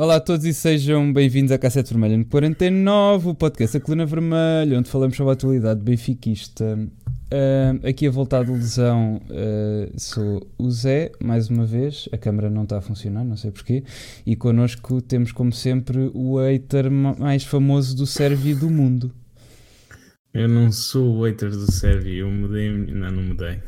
Olá a todos e sejam bem-vindos à Cassete Vermelha no 49, o podcast da Coluna Vermelha, onde falamos sobre a atualidade benfiquista. Uh, aqui a voltar de lesão uh, sou o Zé, mais uma vez, a câmera não está a funcionar, não sei porquê, e connosco temos como sempre o hater mais famoso do Sérvio do mundo. Eu não sou o hater do Sérvio, eu mudei, não, não mudei.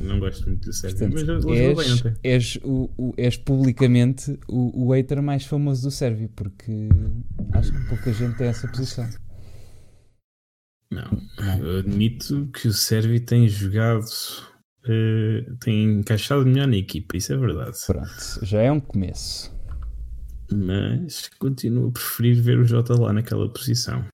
Não gosto muito do Sérvio, mas eu, és, bem ontem. És, o, o, és publicamente o, o hater mais famoso do Sérvio, porque acho que pouca gente tem essa posição. Não, eu admito que o Sérvio tem jogado, uh, tem encaixado melhor na equipa, isso é verdade. Pronto, já é um começo. Mas continuo a preferir ver o Jota lá naquela posição.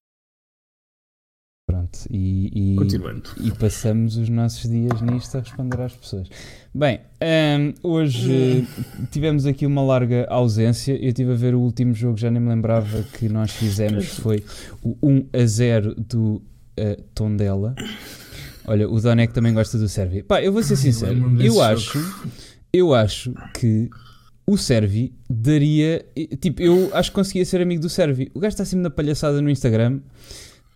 Pronto, e, e, Continuando. e passamos os nossos dias nisto a responder às pessoas. Bem, um, hoje tivemos aqui uma larga ausência. Eu estive a ver o último jogo, já nem me lembrava que nós fizemos, foi o 1 a 0 do uh, Tondela. Olha, o Donek também gosta do Servi. Pá, eu vou ser sincero, eu acho, eu acho que o Servi daria. Tipo, eu acho que conseguia ser amigo do Servi. O gajo está sempre na palhaçada no Instagram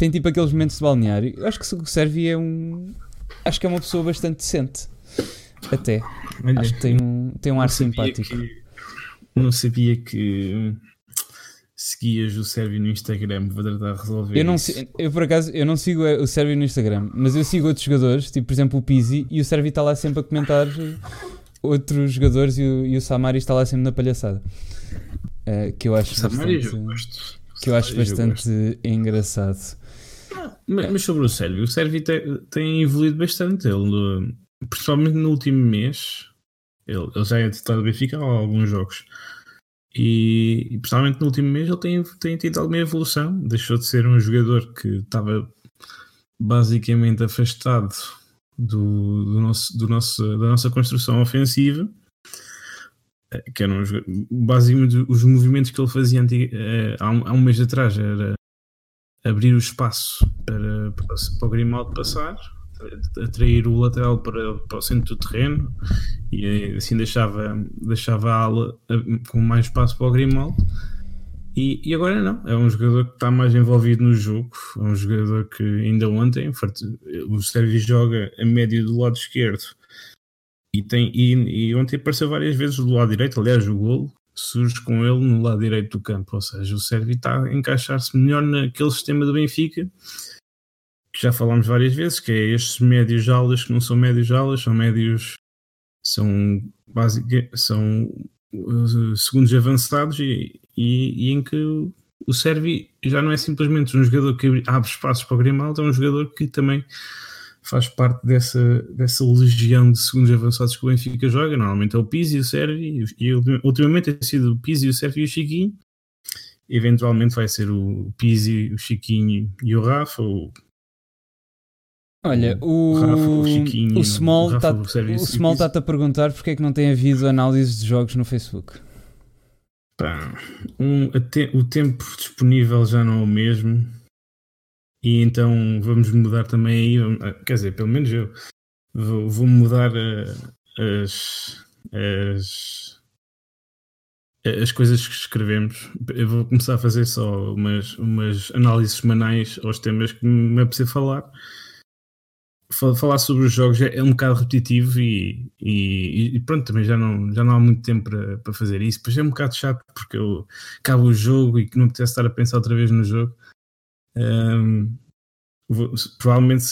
tem tipo aqueles momentos de balneário. Eu acho que o Servi é um. Acho que é uma pessoa bastante decente. Até. Olha, acho que tem um, tem um ar simpático. Que, não sabia que seguias o Sérvio no Instagram vou tentar resolver eu não isso. eu por acaso eu não sigo o Sérvio no Instagram mas eu sigo outros jogadores tipo por exemplo o Pizzi e o Sérvio está lá sempre a comentar outros jogadores e o, e o Samari está lá sempre na palhaçada uh, que eu acho Samari bastante, eu gosto. que eu acho bastante engraçado mas, mas, sobre o Sérvio, o Sérvio tem, tem evoluído bastante. Ele, principalmente no último mês, ele, ele já é titular do Benfica há alguns jogos. E, e principalmente no último mês ele tem, tem tido alguma evolução. Deixou de ser um jogador que estava basicamente afastado do, do nosso, do nosso, da nossa construção ofensiva que eram basicamente os movimentos que ele fazia eh, há, um, há um mês atrás era abrir o espaço para, para, para o Grimaldo passar, atrair o lateral para, para o centro do terreno e assim deixava, deixava a ala com mais espaço para o Grimaldo. E, e, agora não, é um jogador que está mais envolvido no jogo, é um jogador que ainda ontem o Sérgio joga a médio do lado esquerdo e, tem, e, e ontem apareceu várias vezes do lado direito, aliás o golo surge com ele no lado direito do campo, ou seja, o Sérvio está a encaixar-se melhor naquele sistema do Benfica, que já falámos várias vezes, que é estes médios aulas que não são médios aulas, são médios, são, basic, são uh, segundos avançados e, e, e, em que o Sérvio já não é simplesmente um jogador que abre espaços para o Grimaldo, é um jogador que também faz parte dessa, dessa legião de segundos avançados que o Benfica joga. Normalmente é o Pizzi, o Sérvio, e ultimamente tem sido o Pizzi, o Sérvio e o Chiquinho. Eventualmente vai ser o Pizzi, o Chiquinho e o Rafa. O... Olha, o, o, Rafa, o, Chiquinho, o Small está-te tá a perguntar porque é que não tem havido análises de jogos no Facebook. Pá, um, te, o tempo disponível já não é o mesmo e então vamos mudar também aí, ah, quer dizer, pelo menos eu vou, mudar uh, as, as, as coisas que escrevemos. Eu vou começar a fazer só umas, umas análises semanais aos temas que me apetece falar. Falar sobre os jogos é, é um bocado repetitivo e, e, e, pronto, também já não, já não há muito tempo para, para fazer isso. Pois é um bocado chato porque eu acabo o jogo e que não apetece estar a pensar outra vez no jogo. Um, vou, provavelmente,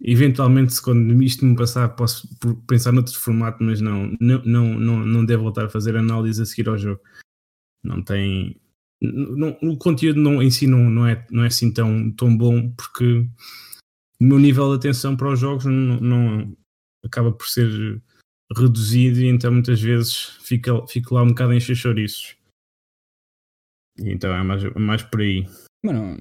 eventualmente, quando isto me passar, posso pensar noutro formato, mas não, não, não, não, não devo voltar a fazer análise a seguir ao jogo. Não tem. Não, o conteúdo não, em si não, não, é, não é assim tão, tão bom, porque o meu nível de atenção para os jogos não, não acaba por ser reduzido e então muitas vezes fica, fico lá um bocado em chouriços. Então é mais, mais por aí. Mas não,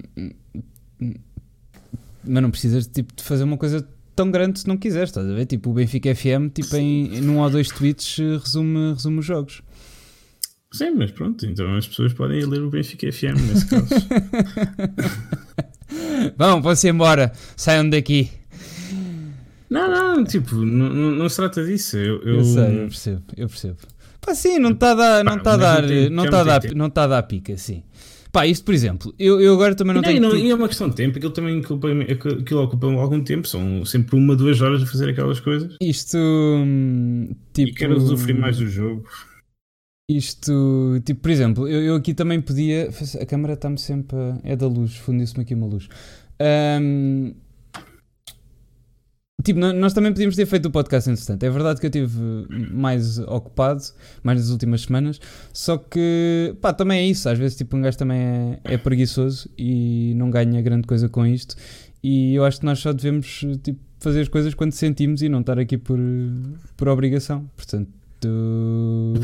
mas não precisas tipo, de fazer uma coisa tão grande se não quiseres, estás a ver? Tipo, o Benfica FM, tipo, em, num ou dois tweets, resume, resume os jogos. Sim, mas pronto, então as pessoas podem ir ler o Benfica FM nesse caso. Vão, vão-se embora, saiam daqui. Não, não, Não, tipo, não, não, se trata disso. Eu, eu... eu sei, eu percebo, eu percebo. Pá, sim, não está a dar, não está a dar, não está a dar, não está a dar pica, sim. Pá, isto por exemplo, eu, eu agora também não, não tenho. Não, e é uma questão de tempo, aquilo também ocupa, aquilo ocupa algum tempo, são sempre uma, duas horas a fazer aquelas coisas. Isto. Hum, tipo, e quero usufruir mais do jogo. Isto, tipo, por exemplo, eu, eu aqui também podia. A câmera está-me sempre. A, é da luz, fundiu-se-me aqui uma luz. Um, Tipo, nós também podíamos ter feito o podcast entretanto. É verdade que eu estive mais ocupado, mais nas últimas semanas, só que, pá, também é isso. Às vezes, tipo, um gajo também é, é preguiçoso e não ganha grande coisa com isto. E eu acho que nós só devemos, tipo, fazer as coisas quando sentimos e não estar aqui por, por obrigação. Portanto,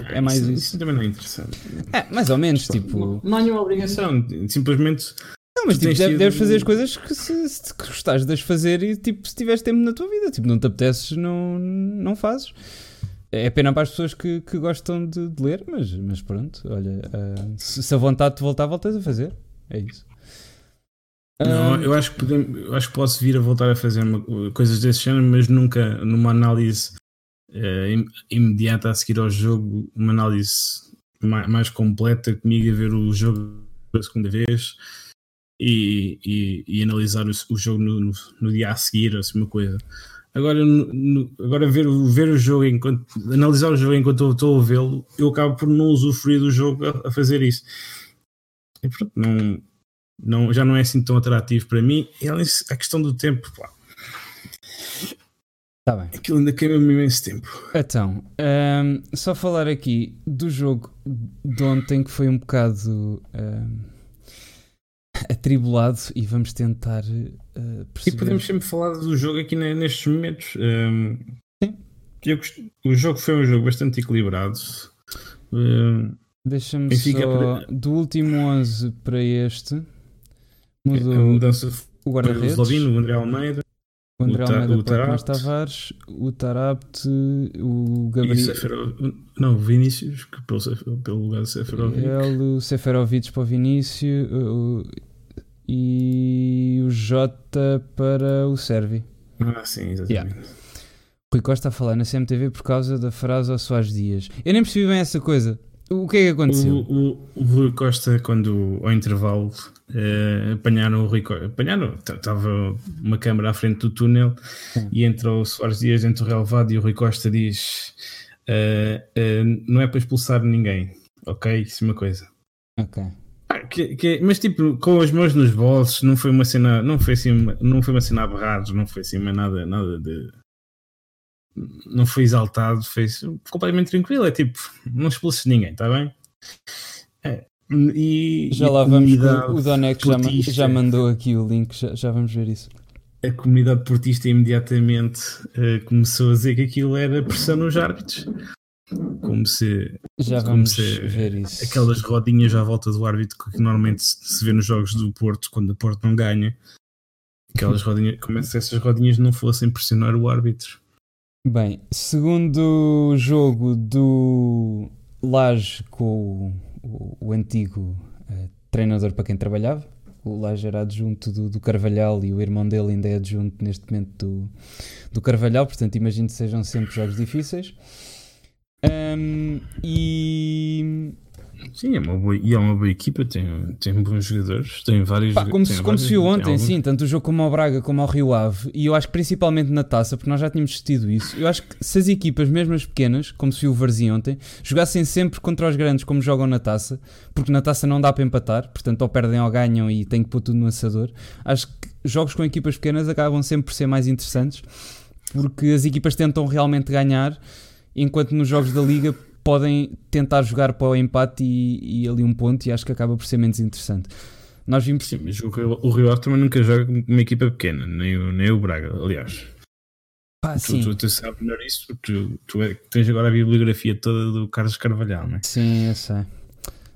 é mais isso. Isso, isso também não é interessante. É, mais ou menos, tipo. Não, não há nenhuma obrigação. Simplesmente não, mas tipo, deves, deves fazer as coisas que se, se gostares de as fazer e tipo, se tiveres tempo na tua vida, tipo, não te apeteces, não, não fazes. É pena para as pessoas que, que gostam de, de ler, mas, mas pronto, olha, uh, se, se, a vontade de voltar, voltas a fazer. É isso. Não, uh, eu acho que podemos, eu acho que posso vir a voltar a fazer uma, coisas desse género, mas nunca numa análise uh, imediata a seguir ao jogo, uma análise mais, mais completa comigo a ver o jogo pela segunda vez e, e, e analisar o, o jogo no, no, no, dia a seguir, assim, uma coisa. Agora, no, agora ver, ver o jogo enquanto analisar o jogo enquanto estou a vê-lo, eu acabo por não usufruir do jogo a, a fazer isso. E pronto, não, não, já não é assim tão atrativo para mim. E além a questão do tempo, pá. Tá bem. Aquilo ainda queima-me imenso tempo. Então, um, só falar aqui do jogo de ontem que foi um bocado. Um, atribulado e vamos tentar uh, perceber. E podemos sempre falar do jogo aqui nestes momentos. Um, Sim. Eu, o jogo foi um jogo bastante equilibrado. Um, Deixa-me só. Para... Do último 11 para este, mudou a mudança o guarda-redes. O o André Almeida. O André o Almeida, o Tomás Tavares, o Tarapte, o Gabriel. Não, o Vinícius, que pelo, pelo lugar do Seferovic. o Seferovic para o Vinícius, o, e o J para o Servi. Ah, sim, exatamente. Yeah. Rui Costa a falar na CMTV por causa da frase ao Soares Dias. Eu nem percebi bem essa coisa. O que é que aconteceu? O, o, o Rui Costa, quando ao intervalo eh, apanharam o Rui Costa, apanharam, estava uma câmara à frente do túnel Sim. e entra o Soares Dias dentro do relevado e o Rui Costa diz: uh, uh, Não é para expulsar ninguém, ok? Isso é uma coisa. Ok. Que, que, mas tipo, com as mãos nos bolsos, não foi uma cena, não foi assim, não foi uma cena aberrada, não foi assim nada, nada de. Não foi exaltado, fez completamente tranquilo. É tipo, não expulse ninguém, está bem? É, e, já lá vamos, o Donex já, já mandou aqui o link, já, já vamos ver isso. A comunidade portista imediatamente uh, começou a dizer que aquilo era pressão nos árbitros como se já como vamos se, ver isso. Aquelas rodinhas à volta do árbitro que normalmente se vê nos jogos do Porto quando o Porto não ganha. Aquelas rodinhas, como se essas rodinhas não fossem pressionar o árbitro. Bem, segundo jogo do Laje com o, o, antigo uh, treinador para quem trabalhava, o Laje era adjunto do, do, Carvalhal e o irmão dele ainda é adjunto neste momento do, do Carvalhal, portanto imagino que sejam sempre jogos difíceis. Um, e. Sim, é uma boa, e é uma boa equipa, tem, tem bons jogadores, tem vários. Pá, como, se, como se viu ontem, sim, tanto o jogo como ao Braga como ao Rio Ave, e eu acho que principalmente na taça, porque nós já tínhamos discutido isso. Eu acho que se as equipas, mesmo as pequenas, como se viu o Varzim ontem, jogassem sempre contra os grandes como jogam na taça, porque na taça não dá para empatar, portanto, ou perdem ou ganham e tem que pôr tudo no assador. Acho que jogos com equipas pequenas acabam sempre por ser mais interessantes, porque as equipas tentam realmente ganhar enquanto nos jogos da Liga podem tentar jogar para o empate e, e ali um ponto e acho que acaba por ser menos interessante. Nós vimos... Sim, mas o, o Rio Ave também nunca joga com uma equipa pequena, nem o, nem o Braga, aliás. Pá, tu, sim. tu, tu sabes melhor isso, tu, tu é, tens agora a bibliografia toda do Carlos Carvalhal, não é? Sim, eu sei.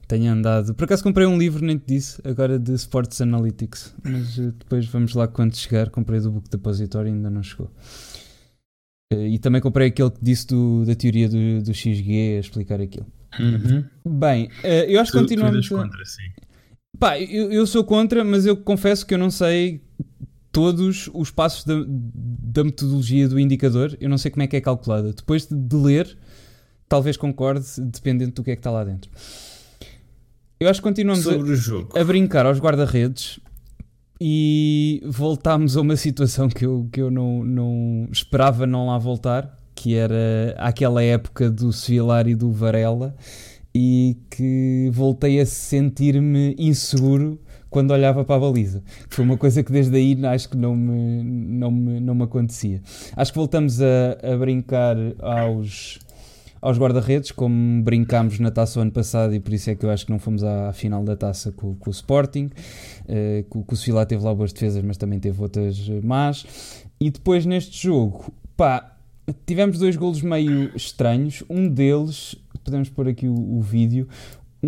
Tenho andado. Por acaso comprei um livro, nem te disse, agora de Sports Analytics, mas eh, depois vamos lá quando chegar. Comprei do Book Depository e ainda não chegou. Eh, e também comprei aquele que disse do, da teoria do, do XG a explicar aquilo. Uhum. Bem, uh, eu acho que continuamos. contra, sim. Pá, eu, eu sou contra, mas eu confesso que eu não sei todos os passos da, da, metodologia do indicador. Eu não sei como é que é calculada. Depois de, de ler, talvez concorde, dependendo do que é que está lá dentro. Eu acho que continuamos a, a, brincar aos guarda-redes e voltámos a uma situação que eu, que eu não, não esperava não lá voltar, que era aquela época do Sevilar e do Varela, e que voltei a sentir-me inseguro quando olhava para a baliza. Foi uma coisa que desde aí acho que não me, não me, não me acontecia. Acho que voltamos a, a brincar aos aos guarda-redes, como brincámos na taça o ano passado, e por isso é que eu acho que não fomos à, final da taça com, com o Sporting. Uh, o Sofila teve lá boas defesas, mas também teve outras más. E depois neste jogo, pá, tivemos dois golos meio estranhos. Um deles, podemos pôr aqui o, o vídeo. Um,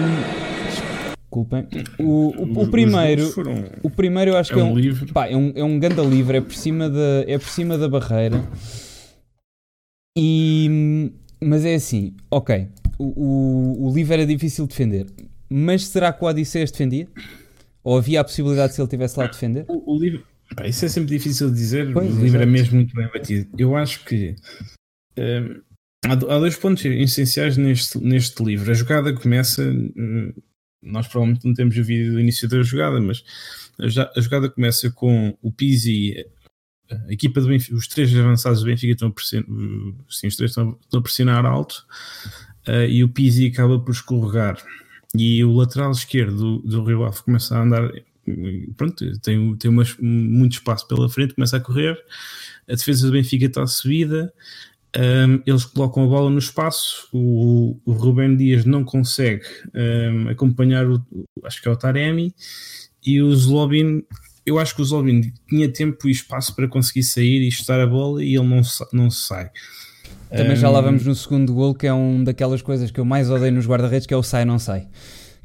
desculpem. O, o, o primeiro, foram... o primeiro eu acho é que é um, livre. Pá, é um, é um ganda livre, é por cima da, é por cima da barreira. E mas é assim, ok, o, o, o livro era difícil de defender, mas será que o Odisseias defendia? Ou havia a possibilidade de se ele estivesse lá a defender? O, o livro, pá, isso é sempre difícil de dizer, pois, o livro é mesmo muito bem batido. Eu acho que hum, há, há, dois pontos essenciais neste, neste livro. A jogada começa, hum, nós provavelmente não temos o vídeo do início da jogada, mas a, a jogada começa com o Pizzi a equipa do Benfica, os três avançados do Benfica estão a pressionar, sim, os três estão, a pressionar alto uh, e o Pizzi acaba por escorregar. E o lateral esquerdo do, do Rio Ave começa a andar pronto, tem, tem muito espaço pela frente, começa a correr a defesa do Benfica está subida um, ehm, eles colocam a bola no espaço o, o Rubem Dias não consegue um, ehm, acompanhar o, acho que é o Taremi e o Zlobin eu acho que o Zolbin tinha tempo e espaço para conseguir sair e chutar a bola e ele não, não sai. Também um, já lá vamos no segundo gol, que é um daquelas coisas que eu mais odeio nos guarda-redes, que é o sai não sai.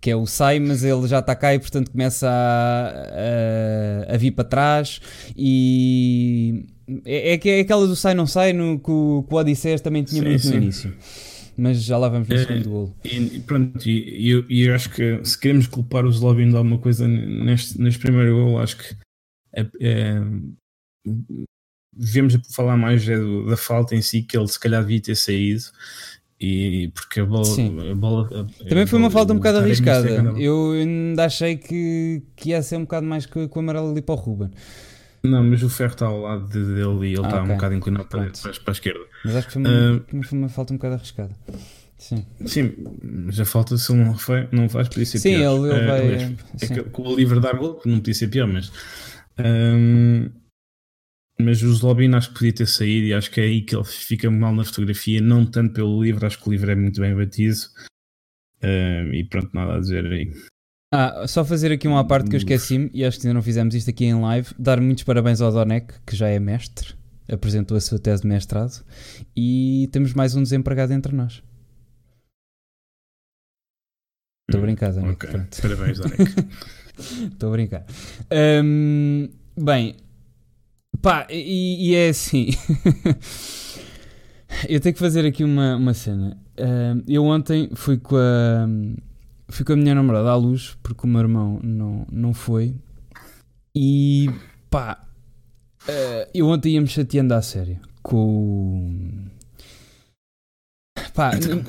Que é o sai, mas ele já está cá e portanto começa a, a, a vir para trás e é, é, é aquela do sai não sai no, que, o, que o Odisseias também tinha sim, muito sim. no início mas já lá vamos no é, segundo golo. E, pronto, e eu, eu acho que se queremos culpar o Zlobin de alguma coisa neste, neste primeiro golo, acho que é, é, devemos falar mais é da falta em si, que ele se calhar devia ter saído. E porque a bola, a bola também foi uma falta um bocado arriscada. Eu ainda achei que, que ia ser um bocado mais que, com o amarelo ali para o Ruben. Não, mas o ferro está ao lado dele e ele ah, está okay. um bocado inclinado para, para, para, a esquerda. Mas acho que foi uma, uh, foi uma falta um bocado arriscada. Sim. Sim, mas a falta se não, foi, não faz, podia ser sim, pior. Sim, ele, ele uh, vai. Aliás, é que, com o livre dar gol, não podia ser pior, mas. Um, mas o Zlobin acho que podia ter saído e acho que é aí que ele fica mal na fotografia, não tanto pelo livro, acho que o livro é muito bem batido. Uh, e pronto, nada a dizer aí. Ah, só fazer aqui uma parte que eu esqueci-me, e acho que ainda não fizemos isto aqui em live. Dar muitos parabéns ao Donec, que já é mestre, apresentou a sua tese de mestrado, e temos mais um desempregado entre nós. Estou a brincar, Donec. Okay. Parabéns, Donec. Estou a brincar. Um, bem, pá, e, e é assim. eu tenho que fazer aqui uma, uma cena. Uh, eu ontem fui com a fui com a minha namorada à luz, porque o meu irmão não, não foi. E pá, uh, eu ontem ia-me chateando à sério com Pá, então,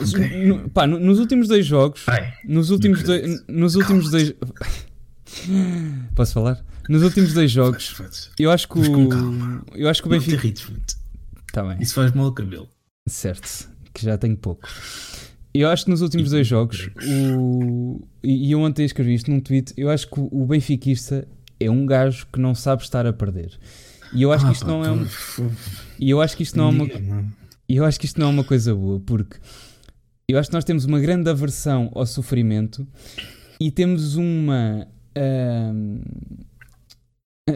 pá, nos últimos dois jogos, Ai, nos últimos dois, nos últimos dois, posso falar? Nos últimos dois jogos, eu acho que o, eu acho que o Benfica, tá bem. Isso faz mal ao cabelo, certo? Que já tenho pouco. Eu acho que nos últimos dois jogos, o... e eu ontem escrevi isto num tweet, eu acho que o benfiquista é um gajo que não sabe estar a perder. E eu acho ah, que isto pá, não é um... E eu acho que isto não é uma... E eu acho que isto não é uma coisa boa, porque eu acho que nós temos uma grande aversão ao sofrimento e temos uma... Hum,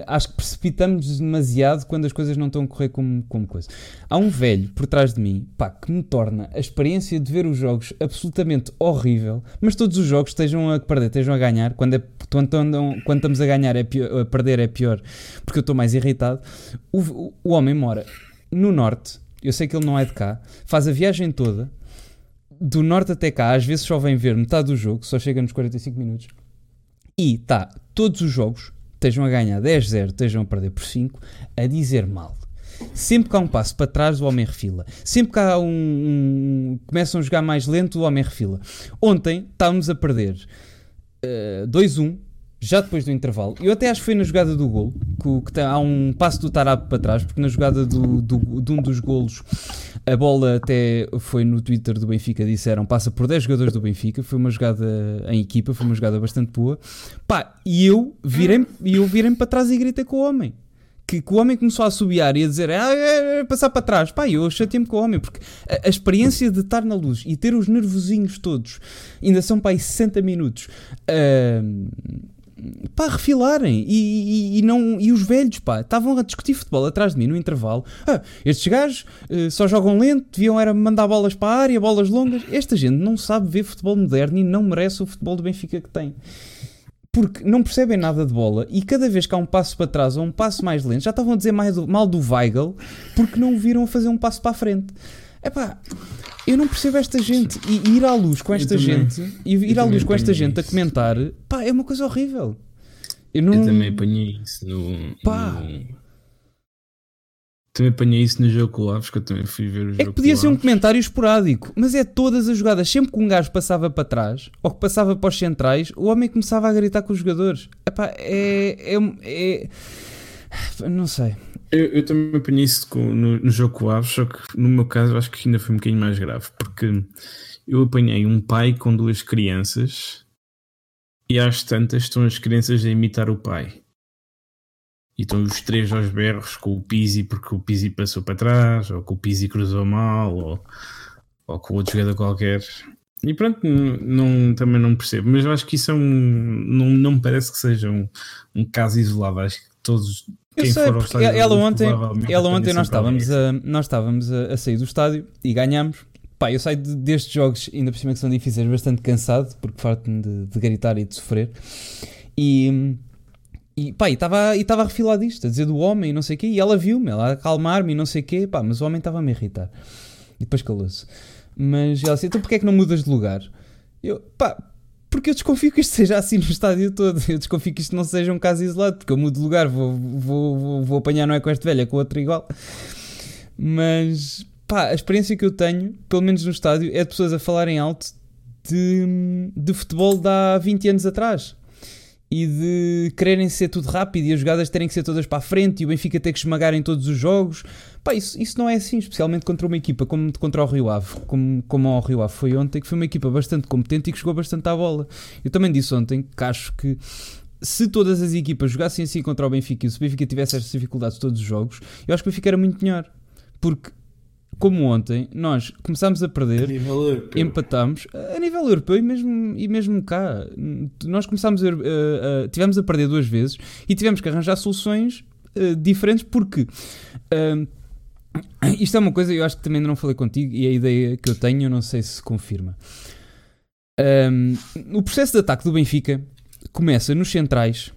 acho que precipitamos demasiado quando as coisas não estão a correr como, como coisa. Há um velho por trás de mim pá, que me torna a experiência de ver os jogos absolutamente horrível, mas todos os jogos estejam a perder, estejam a ganhar. Quando, é, quando, quando estamos a ganhar, é pior, a perder é pior porque eu estou mais irritado. O, o, o homem mora no norte, eu sei que ele não é de cá, faz a viagem toda do norte até cá, às vezes só vem ver metade do jogo, só chega nos 45 minutos. E está todos os jogos estejam a ganhar 10-0, estejam a perder por 5, a dizer mal. Sempre que há um passo para trás, o homem refila. Sempre que há um, um começam a jogar mais lento, o homem refila. Ontem estávamos a perder uh, 2-1 já depois do intervalo. Eu até acho que foi na jogada do gol, que, que há um passo do Tarap para trás, porque na jogada do, do, de um dos golos, a bola até foi no Twitter do Benfica, disseram passa por 10 jogadores do Benfica, foi uma jogada em equipa, foi uma jogada bastante boa. Pá, e eu virei, eu virei para trás e gritei com o homem. Que, que, o homem começou a assobiar e a dizer ah, é, é, passar para trás. Pá, eu chateei-me com o homem, porque a, a, experiência de estar na luz e ter os nervosinhos todos, ainda são para aí 60 minutos. Uh, pá, refilarem. E, e, e, não, e os velhos, pá, estavam a discutir futebol atrás de mim no intervalo. Ah, estes gajos uh, só jogam lento, deviam era mandar bolas para a área, bolas longas. Esta gente não sabe ver futebol moderno e não merece o futebol do Benfica que tem. Porque não percebem nada de bola e cada vez que há um passo para trás ou um passo mais lento, já estavam a dizer mais do, mal do Weigl porque não o viram a fazer um passo para a frente. É pá, eu não percebo esta gente. E, ir à luz com esta gente, e ir à luz com esta gente a comentar, pá, é uma coisa horrível. Eu, não... eu também apanhei isso no. Pá. No... Também apanhei isso no jogo com o Aves, que eu também fui ver o jogo. É que podia ser um comentário esporádico, mas é todas as jogadas. Sempre que um gajo passava para trás ou que passava para os centrais, o homem começava a gritar com os jogadores. Epá, é, é, é. Não sei. Eu, eu também apanhei isso no, no, jogo com o Aves, só que no meu caso acho que ainda foi um bocadinho mais grave, porque eu apanhei um pai com duas crianças e às tantas estão as crianças a imitar o pai. E estão os três aos berros com o Pizzi porque o Pizzi passou para trás, ou que o Pizzi cruzou mal, ou, ou com outro jogador qualquer. E pronto, não, também não percebo. Mas eu acho que isso é um. Não, não me parece que seja um, um caso isolado. Acho que todos eu sei, porque ela ontem, ela ontem nós estávamos, a, nós estávamos a, a, sair do estádio e ganhamos. Pá, eu saio de, destes jogos, ainda por cima que são difíceis, bastante cansado, porque farto-me de, de gritar e de sofrer. E, e pá, estava a refilar disto, a dizer do homem e não sei o quê, e ela viu-me, ela a acalmar-me e não sei o quê, pá, mas o homem estava a me irritar. E depois calou-se. Mas ela disse, então porquê é que não mudas de lugar? Eu, pá, porque eu desconfio que isto seja assim no estádio todo. Eu desconfio que isto não seja um caso isolado, porque eu mudo de lugar, vou, vou, vou, vou apanhar não é com este velho, é com outro igual. Mas pá, a experiência que eu tenho, pelo menos no estádio, é de pessoas a falarem alto de, de futebol de há 20 anos atrás e de quererem ser tudo rápido e as jogadas terem que ser todas para a frente e o Benfica ter que esmagar em todos os jogos. Pá, isso, isso não é assim, especialmente contra uma equipa como contra o Rio Ave, como, como o Rio Ave foi ontem, que foi uma equipa bastante competente e que jogou bastante à bola. Eu também disse ontem que acho que se todas as equipas jogassem assim contra o Benfica e se o Benfica tivesse estas dificuldades todos os jogos, eu acho que o Benfica era muito melhor. Porque como ontem, nós começámos a perder, a empatámos a nível europeu e mesmo, e mesmo cá. Nós começámos a, uh, uh, tivemos a perder duas vezes e tivemos que arranjar soluções uh, diferentes porque isto é uma coisa eu acho que também não falei contigo e a ideia que eu tenho, eu não sei se confirma. Um, o processo de ataque do Benfica começa nos centrais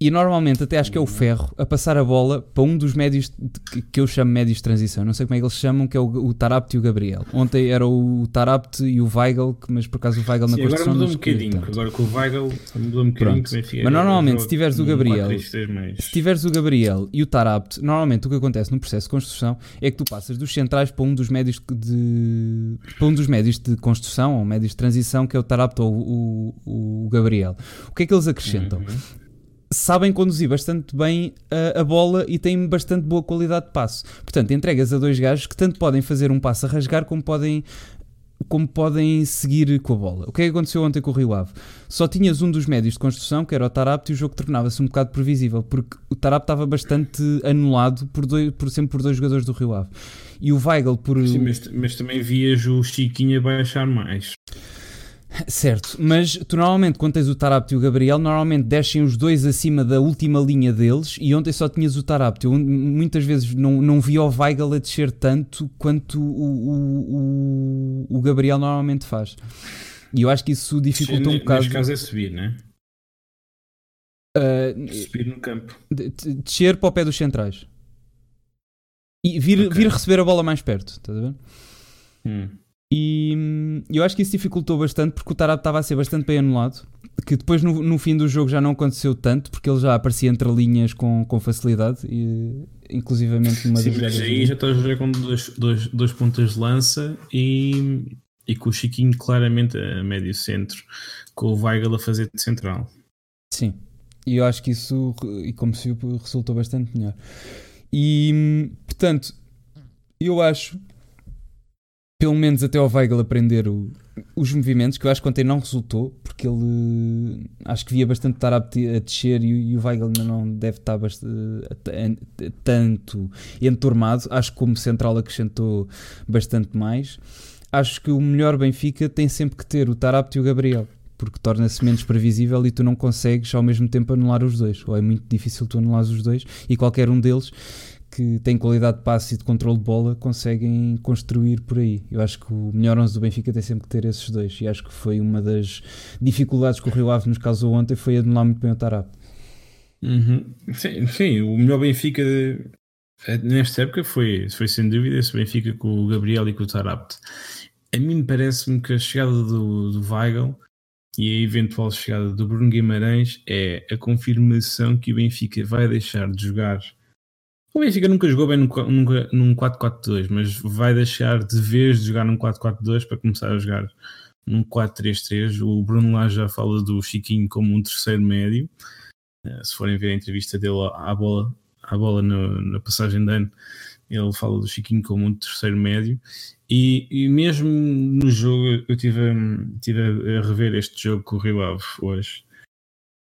e normalmente até acho que é o Ferro a passar a bola para um dos médios de, que eu chamo médios de transição. Não sei como é que eles chamam, que é o, o Tarapt e o Gabriel. Ontem era o Tarapt e o Weigl, mas por acaso o Weigl na Sim, construção. Agora mudou um bocadinho, agora com o Weigl mudou um bocadinho. Mas normalmente, se tiveres o Gabriel, 4, 3, se tiveres o Gabriel e o Tarapt, normalmente o que acontece no processo de construção é que tu passas dos centrais para um dos médios de, para um dos médios de construção ou médios de transição, que é o Tarapt ou o, o, o Gabriel. O que é que eles acrescentam? Uhum sabem conduzir bastante bem a, a, bola e têm bastante boa qualidade de passo. Portanto, entregas a dois gajos que tanto podem fazer um passo a rasgar como podem como podem seguir com a bola. O que é que aconteceu ontem com o Rio Ave? Só tinhas um dos médios de construção, que era o Tarapto, e o jogo tornava-se um bocado previsível, porque o Tarapto estava bastante anulado por, dois, por sempre por dois jogadores do Rio Ave. E o Weigl por... Sim, mas, mas também vias o Chiquinho a baixar mais. Certo, mas tu normalmente quando tens o Tarapto e o Gabriel, normalmente descem os dois acima da última linha deles e ontem só tinhas o Tarapto. Eu muitas vezes não, não vi o Weigl a descer tanto quanto o, o, o, o Gabriel normalmente faz. E eu acho que isso dificulta um bocado. Neste caso é subir, né? Uh, subir no campo. Descer para o pé dos centrais. E vir, okay. vir receber a bola mais perto, estás a ver? Hum. E eu acho que isso dificultou bastante porque o Tarab estava a ser bastante bem anulado. que depois no, no, fim do jogo já não aconteceu tanto, porque ele já aparecia entre linhas com, com facilidade, e, inclusivamente numa Sim, mas aí já estás a ver com dois, dois, dois pontas de lança e, e com o Chiquinho claramente a médio centro, com o Weigl a fazer de central. Sim, e eu acho que isso, e como se resultou bastante melhor. E, portanto, eu acho, pelo menos até ao Weigl aprender o, os movimentos, que eu acho que ontem não resultou, porque ele acho que via bastante estar a, a descer e, e, o Weigl ainda não deve estar bastante, tanto enturmado. Acho que como central acrescentou bastante mais. Acho que o melhor Benfica tem sempre que ter o Tarapte e o Gabriel porque torna-se menos previsível e tu não consegues ao mesmo tempo anular os dois, ou é muito difícil tu anular os dois, e qualquer um deles que tem qualidade de passe e de controle de bola conseguem construir por aí. Eu acho que o melhor 11 do Benfica tem sempre que ter esses dois, e acho que foi uma das dificuldades que o Rio Ave nos causou ontem, foi anular muito bem o Tarap. Uhum. Sim, sim, o melhor Benfica eh, nesta época foi, foi sem dúvida esse Benfica com o Gabriel e com o Tarapte. A mim parece-me que a chegada do, do Weigl e a eventual chegada do Bruno Guimarães é a confirmação que o Benfica vai deixar de jogar. O Benfica nunca jogou bem nunca, num 4-4-2, mas vai deixar de vez de jogar num 4-4-2 para começar a jogar num 4-3-3. O Bruno lá já fala do Chiquinho como um terceiro médio. Eh, se forem ver a entrevista dele à bola, à bola no, na passagem de ano, ele fala do Chiquinho como um terceiro médio. E, e mesmo no jogo, eu tive, tive a rever este jogo com o Rio Ave hoje,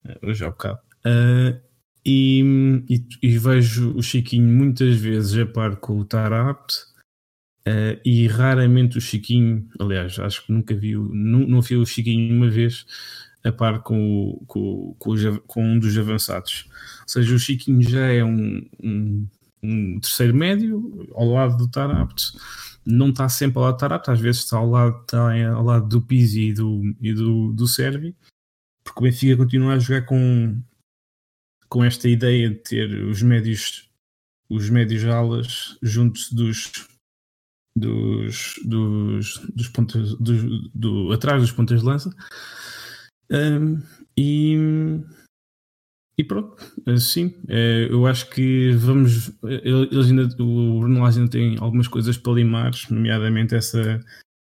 eh, hoje há bocado, uh, e, e, e, vejo o Chiquinho muitas vezes a par com o Tarapt, uh, e raramente o Chiquinho, aliás, acho que nunca vi, não, não vi o Chiquinho uma vez a par com, com, com, com um dos avançados. Ou seja, o Chiquinho já é um, um, um terceiro médio ao lado do Tarapt não está sempre ao lado do Tarapte, às vezes está ao lado, está ao lado do Pizzi e do, e do, do Servi, porque o Benfica continua a jogar com, com esta ideia de ter os médios os médios alas juntos dos dos, dos, dos pontos dos, do, atrás dos pontas de lança um, e e pronto, sim, é, eu acho que vamos. Eles ainda, o Bruno ainda tem algumas coisas para limar, nomeadamente essa,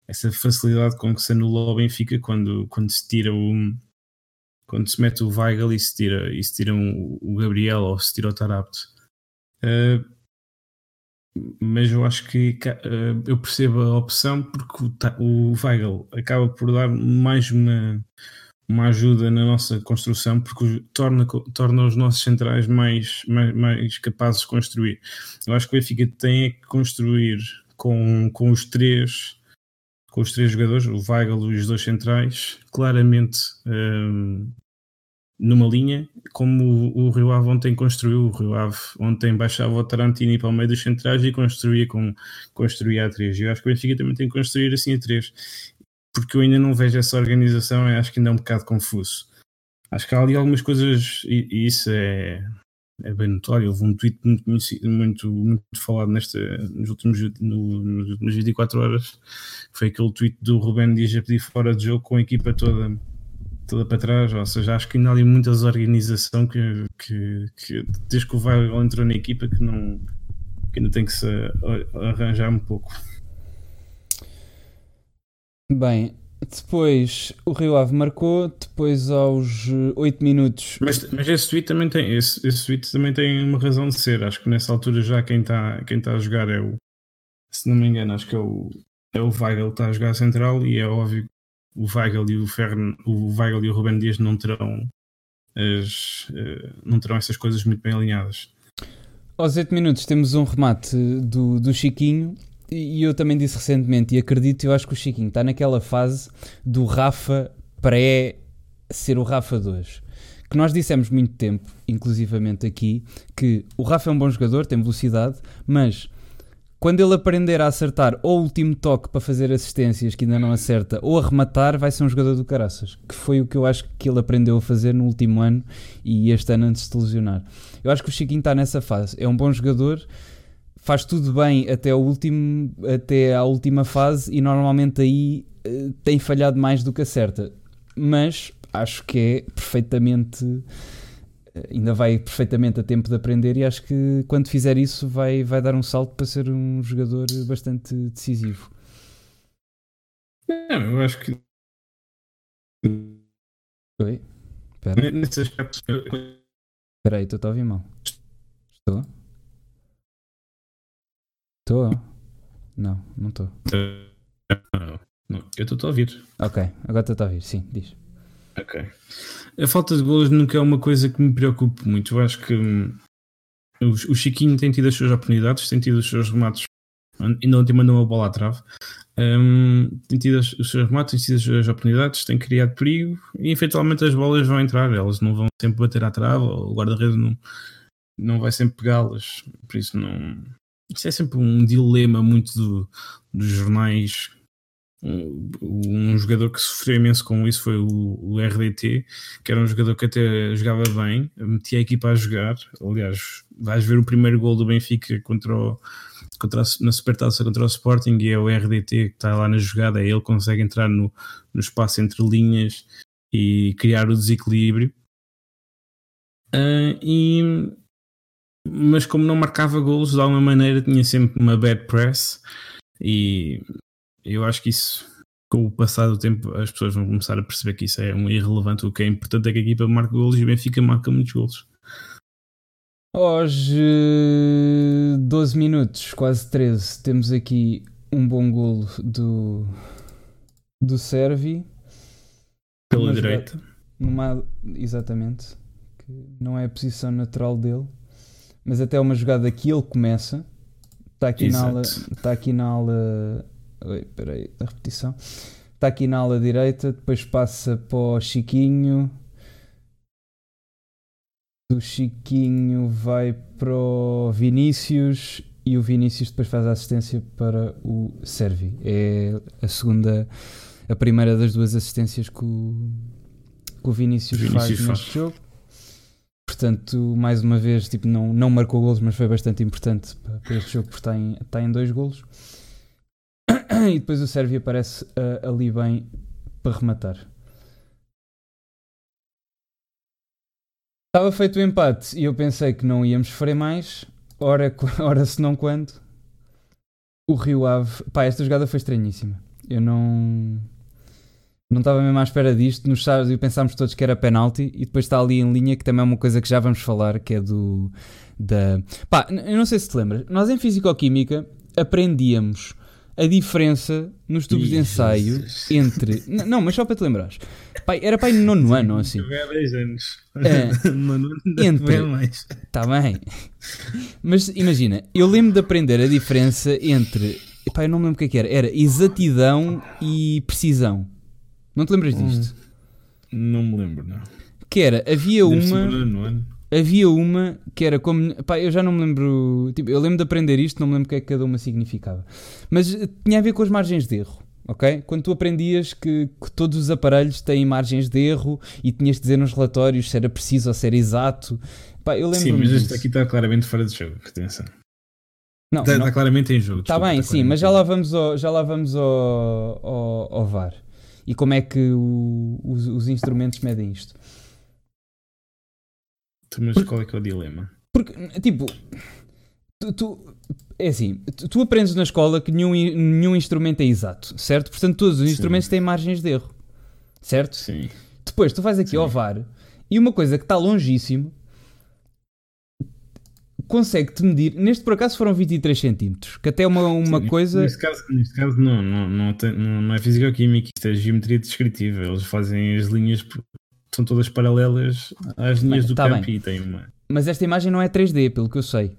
essa facilidade com que se anula o Benfica quando, quando se tira o. Quando se mete o Weigl e se tira, e se tira o Gabriel ou se tira o Tarapto. Uh, mas eu acho que uh, eu percebo a opção porque o, o Weigl acaba por dar mais uma uma ajuda na nossa construção porque torna, torna os nossos centrais mais, mais, mais capazes de construir. Eu acho que o Benfica tem que construir com, com os três com os três jogadores, o Weigl e os dois centrais, claramente um, numa linha, como o, o Rio Ave ontem construiu. O Rio Ave ontem baixava o Tarantini para o meio dos centrais e construía, com, construía a três. Eu acho que o Benfica também tem que construir assim a três porque eu ainda não vejo essa organização acho que ainda é um bocado confuso. Acho que há ali algumas coisas, e, e isso é, é bem notório. Houve um tweet muito, muito, muito falado nesta, nos últimos, no, últimas 24 horas. Foi aquele tweet do Ruben Dias a pedir fora de jogo com a equipa toda, toda para trás. Ou seja, acho que ainda há ali muita desorganização que, que, que desde que o Weigl entrou na equipa que, não, que ainda tem que se arranjar um pouco. Bem, depois o Rio Ave marcou, depois aos 8 minutos. Mas, mas esse tweet também tem esse, esse tweet também tem uma razão de ser. Acho que nessa altura já quem está quem tá a jogar é o. Se não me engano, acho que é o, é o Weigl que está a jogar central e é óbvio o Weigl e o Fern, o Weigl e o Ruben Dias não terão as, uh, não terão essas coisas muito bem alinhadas. Aos 8 minutos temos um remate do, do Chiquinho e eu também disse recentemente, e acredito, eu acho que o Chiquinho está naquela fase do Rafa pré ser o Rafa 2. Que nós dissemos muito tempo, inclusivamente aqui, que o Rafa é um bom jogador, tem velocidade, mas quando ele aprender a acertar ou o último toque para fazer assistências que ainda não acerta, ou a rematar, vai ser um jogador do caraças. Que foi o que eu acho que ele aprendeu a fazer no último ano e este ano antes de se lesionar. Eu acho que o Chiquinho está nessa fase. É um bom jogador, faz tudo bem até, o último, até à última fase e normalmente aí uh, tem falhado mais do que acerta. Mas acho que é perfeitamente. Ainda vai perfeitamente a tempo de aprender e acho que quando fizer isso vai, vai dar um salto para ser um jogador bastante decisivo. É, eu acho que. Oi? Espera. Nesse aspecto. Espera aí, estou a ouvir mal. Estou? Estou? Não, não estou. Eu estou a ouvir. Ok, agora estou a ouvir, sim, diz. Ok. A falta de golos nunca é uma coisa que me preocupe muito. Eu acho que hum, o, Chiquinho tem tido as suas oportunidades, tem tido os seus remates. Ainda ontem mandou uma bola à trave. Um, tem tido os seus remates, tem tido as suas oportunidades, tem criado perigo e eventualmente as bolas vão entrar. Elas não vão sempre bater à trave, o guarda-redes não, não vai sempre pegá-las. Por isso, não. Isso é sempre um dilema muito do, dos jornais um jogador que sofreu imenso com isso foi o, RDT, que era um jogador que até jogava bem, metia a equipa a jogar. Aliás, vais ver o primeiro gol do Benfica contra, o, contra a, na Supertaça contra o Sporting e é o RDT que está lá na jogada. É ele consegue entrar no, no espaço entre linhas e criar o desequilíbrio. Uh, e, mas como não marcava golos, de alguma maneira tinha sempre uma bad press e eu acho que isso, com o passar do tempo, as pessoas vão começar a perceber que isso é um irrelevante. O que é importante é que a equipa marque golos e o Benfica marca muitos golos. Hoje, 12 minutos, quase 13, temos aqui um bom golo do, do Servi. Pela direita. Numa, exatamente. Que não é a posição natural dele. Mas até uma jogada que ele começa. Está aqui, na ala, está aqui na ala Oi, peraí, a repetição. Está aqui na ala direita, depois passa para o Chiquinho. Do Chiquinho vai para o Vinícius e o Vinícius depois faz a assistência para o Servi. É a segunda, a primeira das duas assistências que o, que o Vinícius, Vinícius faz, neste jogo. Portanto, mais uma vez, tipo, não, não marcou golos, mas foi bastante importante para este jogo porque está em, está em dois golos. E depois o Sérvia aparece uh, ali bem para rematar. Estava feito o empate e eu pensei que não íamos sofrer mais. Ora, ora se não quando. O Rio Ave. Pá, esta jogada foi estranhíssima. Eu não. Não estava mesmo à espera disto. Nos e pensámos todos que era penalti. E depois está ali em linha, que também é uma coisa que já vamos falar, que é do. Da... Pá, eu não sei se te lembras. Nós em Fisicoquímica aprendíamos a diferença nos tubos de ensaio entre. Não, mas só para te lembrares. Pai, era pai no nono ano, assim. Há 10 anos. É, entre. Está bem. Mas imagina, eu lembro de aprender a diferença entre. Pai, eu não me lembro o que, é que era. Era exatidão e precisão. Não te lembras disto? Hum, não me lembro, não. Que era, havia Deve uma havia uma que era como. Pá, eu já não me lembro. Tipo, eu lembro de aprender isto, não me lembro o que é que cada uma significava. Mas eh, tinha a ver com as margens de erro. Ok? Quando tu aprendias que, que, todos os aparelhos têm margens de erro e tinhas de dizer nos relatórios se era preciso ou se era exato. Pá, eu lembro sim, mas este aqui está claramente fora de jogo. Atenção. Não, está, não, está claramente em jogo. Está bem, está sim, mas já lá vamos ao, já lá vamos ao, ao, ao VAR. E como é que o, os, os instrumentos medem isto? Mas porque, qual é que é o dilema? Porque, tipo, tu, tu é assim, tu, tu, aprendes na escola que nenhum, nenhum instrumento é exato, certo? Portanto, todos os Sim. instrumentos têm margens de erro, certo? Sim. Depois, tu vais aqui Sim. ao VAR e uma coisa que está longíssimo consegue-te medir. Neste por acaso foram 23 centímetros, que até é uma, uma Sim, coisa. Neste caso, neste caso não, não, não, tem, não, não é físico-química, isto é geometria descritiva. Eles fazem as linhas são todas paralelas às linhas do tá campo bem. e tem uma. Mas esta imagem não é 3D, pelo que eu sei.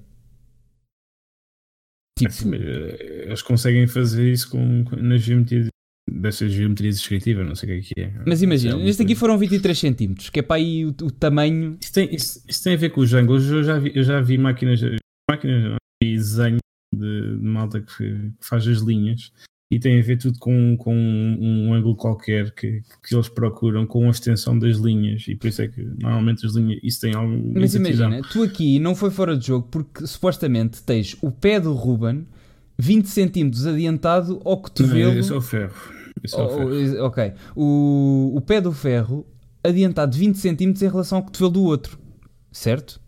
Tipo... Assim, eles conseguem fazer isso com, com na geometria dessa geometria descritiva, não sei o que é. é. Mas imagina, é este aqui foram 23 centímetros, que é para aí o, o tamanho. Isso tem, isso, isso tem a ver com os ângulos. Eu já vi, eu já vi máquinas, máquinas de desenho de, de malta que, que, faz as linhas e tem a ver tudo com, com um, um ângulo qualquer que, que eles procuram com a extensão das linhas. E por isso é que normalmente as linhas isso tem algum mas imagina, tu aqui não foi fora de jogo porque supostamente tens o pé do Ruben 20 centímetros adiantado ao cotovelo. Não, esse é o ferro, esse é o ferro. ok, o, o pé do ferro adiantado 20 centímetros em relação ao cotovelo do outro, certo?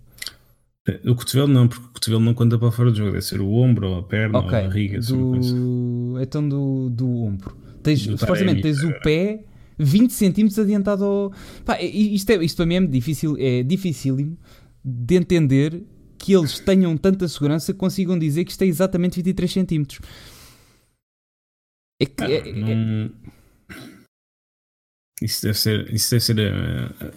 O cotovelo não, porque o cotovelo não conta para fora do jogo, deve ser o ombro, ou a perna, okay. ou a barriga. Do... Então do, do ombro. Tens, do supostamente tens o pé 20 centímetros adiantado ao... Pá, isto, é, isto para mim é difícil, é dificílimo de entender que eles tenham tanta segurança que consigam dizer que isto é exatamente 23 centímetros. É que... Ah, é, não... Isso deve ser... Isso deve ser uh,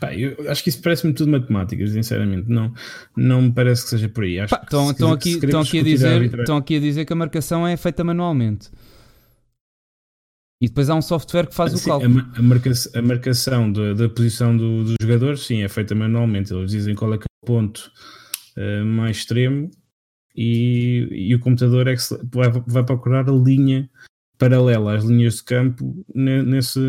Pá, acho que isso parece-me tudo matemáticas, sinceramente. Não, não me parece que seja por aí. Acho Pá, estão, estão, aqui, estão, aqui a dizer, estão aqui a dizer que a marcação é feita manualmente. E depois há um software que faz o cálculo. A, a, marcação, a marcação da, da posição do, dos jogadores, sim, é feita manualmente. Eles dizem qual é, que é o ponto uh, mais extremo e, e o computador é vai, vai procurar a linha paralela às linhas de campo nesse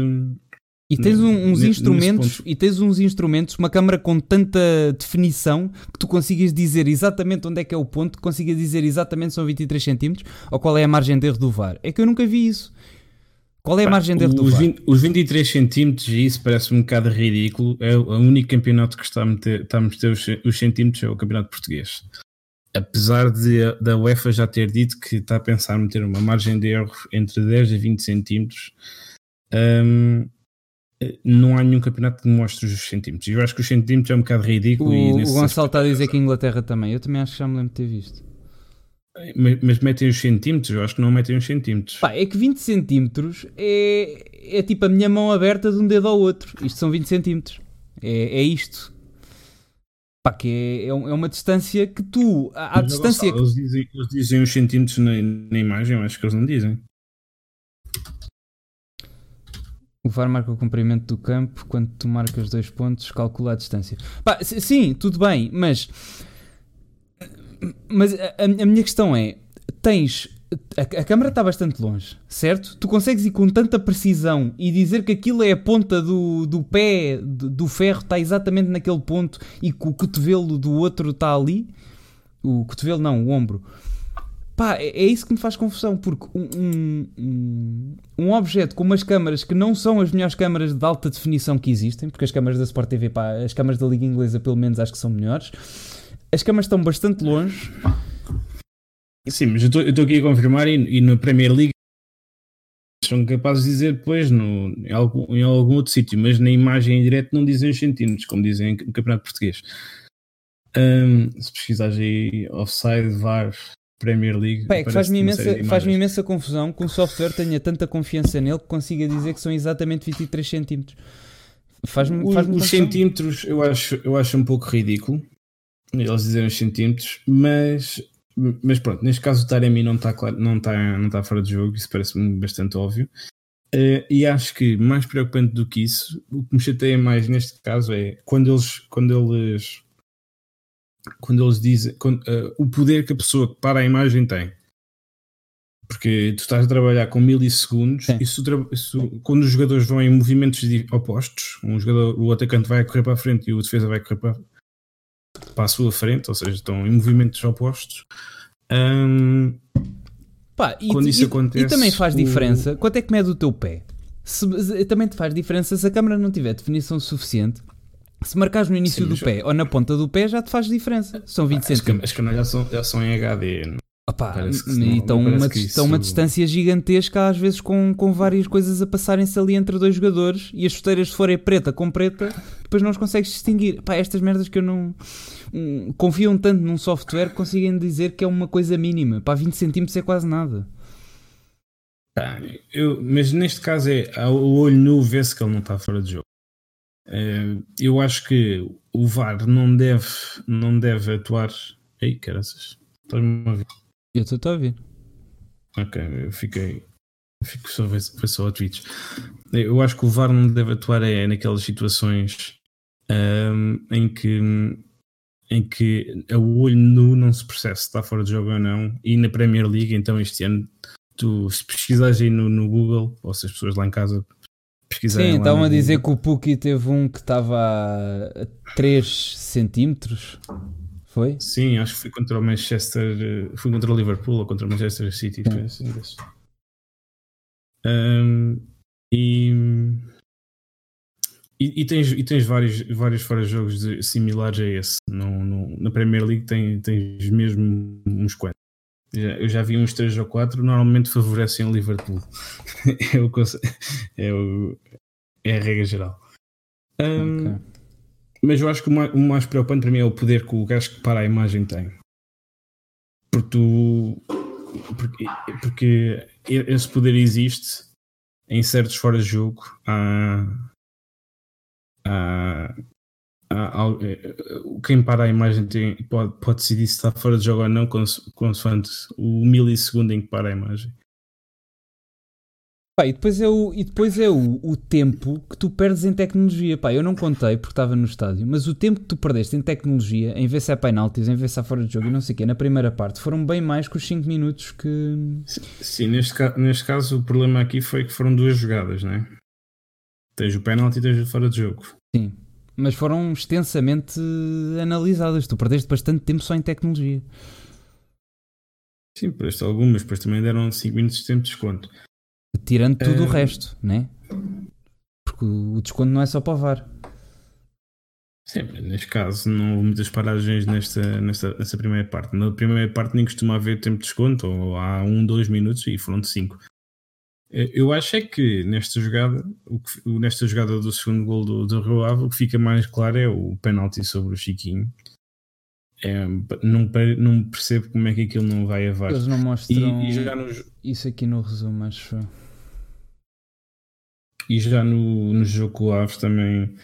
e tens um, uns instrumentos e tens uns instrumentos, uma câmara com tanta definição que tu consigas dizer exatamente onde é que é o ponto, que consigas dizer exatamente se são 23 cm ou qual é a margem de erro do VAR. É que eu nunca vi isso. Qual é a margem de erro do VAR? 20, os 23 cm, e isso parece um bocado ridículo, é o único campeonato que está a meter, está a meter os, os centímetros, é o campeonato português. Apesar de da UEFA já ter dito que está a pensar meter uma margem de erro entre 10 a 20 centímetros, um, não há nenhum campeonato que mostre os centímetros. Eu acho que os centímetros é um bocado ridículo. O, o Gonçalo está a dizer que a Inglaterra também. Eu também acho que já me lembro de ter visto. Mas, mas, metem os centímetros? Eu acho que não metem os centímetros. Pá, é que 20 centímetros é, é tipo a minha mão aberta de um dedo ao outro. Isto são 20 centímetros. É, é isto. Pá, que é, é, uma distância que tu. A distância. Gonçalo, que... eles, dizem, eles dizem os centímetros na, na imagem, eu acho que eles não dizem. O VAR marca o comprimento do campo, quando tu marcas dois pontos, calcula a distância. Pá, sim, tudo bem, mas. Mas a, a minha questão é: tens. A, a câmera está bastante longe, certo? Tu consegues ir com tanta precisão e dizer que aquilo é a ponta do, do pé do, do ferro, está exatamente naquele ponto e que o cotovelo do outro está ali? O cotovelo não, o ombro. Pá, é, é isso que me faz confusão, porque um, um, um, objeto com umas câmaras que não são as melhores câmaras de alta definição que existem, porque as câmaras da Sport TV, pá, as câmaras da Liga Inglesa pelo menos acho que são melhores, as câmaras estão bastante longe. Sim, mas eu estou aqui a confirmar e, e na Premier League são capazes de dizer depois no, em, algum, em algum outro sítio, mas na imagem em direto não dizem os centímetros, como dizem no Campeonato Português. Um, se pesquisares aí offside, VAR, Premier League. Pá, é que faz-me imensa, faz imensa confusão que um software tenha tanta confiança nele que consiga dizer que são exatamente 23 centímetros. Faz-me faz Os centímetros eu acho, eu acho um pouco ridículo eles dizerem os centímetros, mas, mas pronto, neste caso o Taremi não está claro, não está, não está fora de jogo, isso parece-me bastante óbvio. Uh, e acho que mais preocupante do que isso, o que me chateia mais neste caso é quando eles, quando eles quando eles dizem quando, uh, o poder que a pessoa que para a imagem tem. Porque tu estás a trabalhar com milissegundos Sim. e se, se, quando os jogadores vão em movimentos opostos, um jogador, o atacante vai correr para a frente e o defesa vai correr para, para a sua frente, ou seja, estão em movimentos opostos. Um, Pá, e, quando isso e, acontece, e também faz o... diferença. Quanto é que mede o teu pé? Se, também te faz diferença se a câmera não tiver definição suficiente se marcares no início Sim, do pé ou na ponta do pé, já te faz diferença. São 20 centímetros. As câmeras já são, já são em HD. Opa, e estão uma, isso... uma distância gigantesca, às vezes com, com várias coisas a passarem-se ali entre dois jogadores e as chuteiras, se forem preta com preta, depois não os consegues distinguir. Pá, estas merdas que eu não. Um, confiam tanto num software que conseguem dizer que é uma coisa mínima. Pá, 20 centímetros é quase nada. eu, mas neste caso é o olho nu vê-se que ele não está fora de jogo. Uh, eu acho que o VAR não deve, não deve atuar. Ei, caraças, estás-me a ouvir? Eu estou a ouvir. Ok, eu fiquei. Fico só, foi só a tweets. Eu acho que o VAR não deve atuar é naquelas situações um, ehm, em que em que o olho nu não se percebe se está fora de jogo ou não. E na Premier League, então este ano, tu se pesquisares aí no, no Google, ou se as pessoas lá em casa pesquisarem. Sim, estavam a dizer que o Puki teve um que estava a 3 centímetros. Foi? Sim, acho que foi contra o Manchester. Foi contra o Liverpool ou contra o Manchester City. Foi assim, um, e. e, e, tens, e tens vários, vários fora de jogos de, similares a esse. No, no, na Premier League tem, tens mesmo uns quantos. Já, eu já vi uns 3 ou 4, normalmente favorecem o Liverpool. é, o, é, o, é a regra geral. Um, okay. Mas eu acho que o mais, o mais, preocupante para mim é o poder que o gajo que para a imagem tem. Porque tu. Porque, porque esse poder existe em certos fora de jogo. Há, há, há, quem para a imagem tem, pode, pode decidir se está fora de jogo ou não, consoante o milissegundo em que para a imagem. Pá, e depois é, o, e depois é o, o tempo que tu perdes em tecnologia. Pá, eu não contei porque estava no estádio, mas o tempo que tu perdeste em tecnologia, em ver se é penaltis, em ver se há fora de jogo e não sei o quê, na primeira parte, foram bem mais que os 5 minutos que. Sim, neste, neste caso o problema aqui foi que foram duas jogadas, né? Tens o penalti e tens o fora de jogo. Sim, mas foram extensamente analisadas. Tu perdeste bastante tempo só em tecnologia. Sim, perdeste algumas, depois também deram 5 minutos de tempo de desconto. Tirando tudo o ah. resto, né? Porque o desconto não é só para o VAR. Sim, neste caso não houve muitas paragens nesta, nesta, primeira parte. Na primeira parte nem costuma haver tempo de desconto, ou há 1, um, 2 minutos e foram de 5 eu acho é que nesta jogada, o que, nesta jogada do segundo gol do, do Rio Ave, o que fica mais claro é o penalti sobre o Chiquinho. É, não, não percebo como é que aquilo não vai a VAR. Eles não mostram e, e já nos... isso aqui no resumo, acho. E já no, no jogo com o Aves também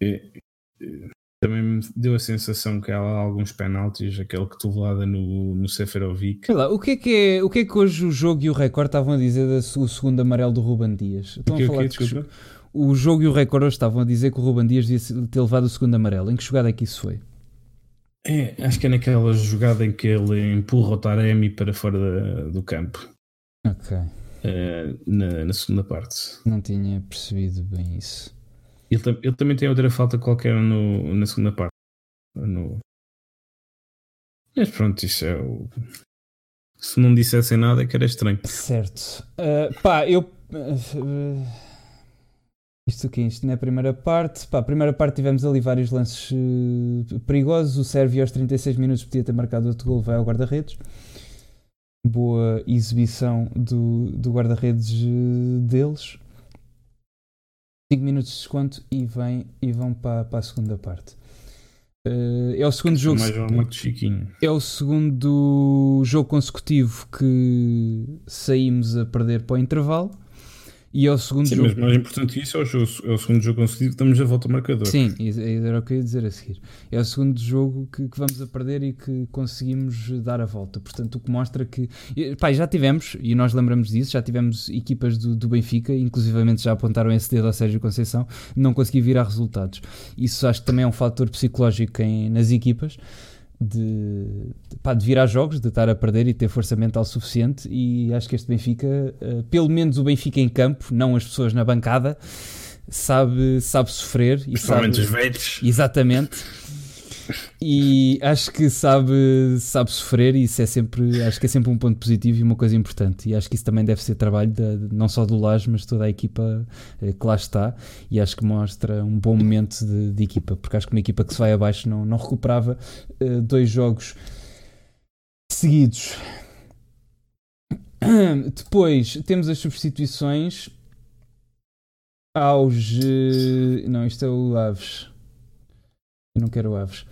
é, é, também me deu a sensação que há alguns penaltis, aquele que tu lada no, no Seferovic. Lá, o que, é que é, o que é que hoje o jogo e o recorde estavam a dizer do segundo amarelo do Ruban Dias? Estão a falar que, que o jogo e o recorde hoje estavam a dizer que o Ruban Dias devia ter levado o segundo amarelo. Em que jogada é que isso foi? É, acho que é naquela jogada em que ele empurra o Taremi para fora da, do campo. Ok. Uh, na, na, segunda parte. Não tinha percebido bem isso. Ele, ele também tem outra falta qualquer no, na segunda parte. No... Mas pronto, isso é o. Se não dissessem nada, é que era estranho. Certo. Uh, pá, eu. Uh, isto aqui, isto na primeira parte. Pá, primeira parte tivemos ali vários lances uh, perigosos. O Sérvio aos 36 minutos podia ter marcado outro gol, vai ao guarda-redes boa exibição do, do guarda-redes eh, deles. 5 minutos de desconto e, vem, e vão para, para a segunda parte. Uh, é o segundo jogo. É o segundo jogo consecutivo que saímos a perder para o intervalo. E é o segundo Sim, jogo. mas mais importante que isso é o, jogo, é o segundo jogo consecutivo que estamos a volta ao marcador. Sim, era o que eu ia dizer a seguir. É o segundo jogo que, que, vamos a perder e que conseguimos dar a volta. Portanto, o que mostra que. Pá, já tivemos, e nós lembramos disso, já tivemos equipas do, do Benfica, inclusivamente já apontaram esse dedo ao Sérgio Conceição, não consegui virar resultados. Isso acho que também é um fator psicológico em, nas equipas de, pá, de vir a jogos, de estar a perder e ter força mental suficiente. E acho que este Benfica, uh, pelo menos o Benfica em campo, não as pessoas na bancada, sabe, sabe sofrer. E Principalmente sabe, os velhos. Exatamente e acho que sabe, sabe sofrer e isso é sempre, acho que é sempre um ponto positivo e uma coisa importante. E acho que isso também deve ser trabalho de, não só do Lage, mas toda a equipa eh, que lá está. E acho que mostra um bom momento de, de equipa, porque acho que uma equipa que se vai abaixo não, não recuperava uh, dois jogos seguidos. Depois temos as substituições aos. Uh, não, isto é o Aves. Eu não quero Aves.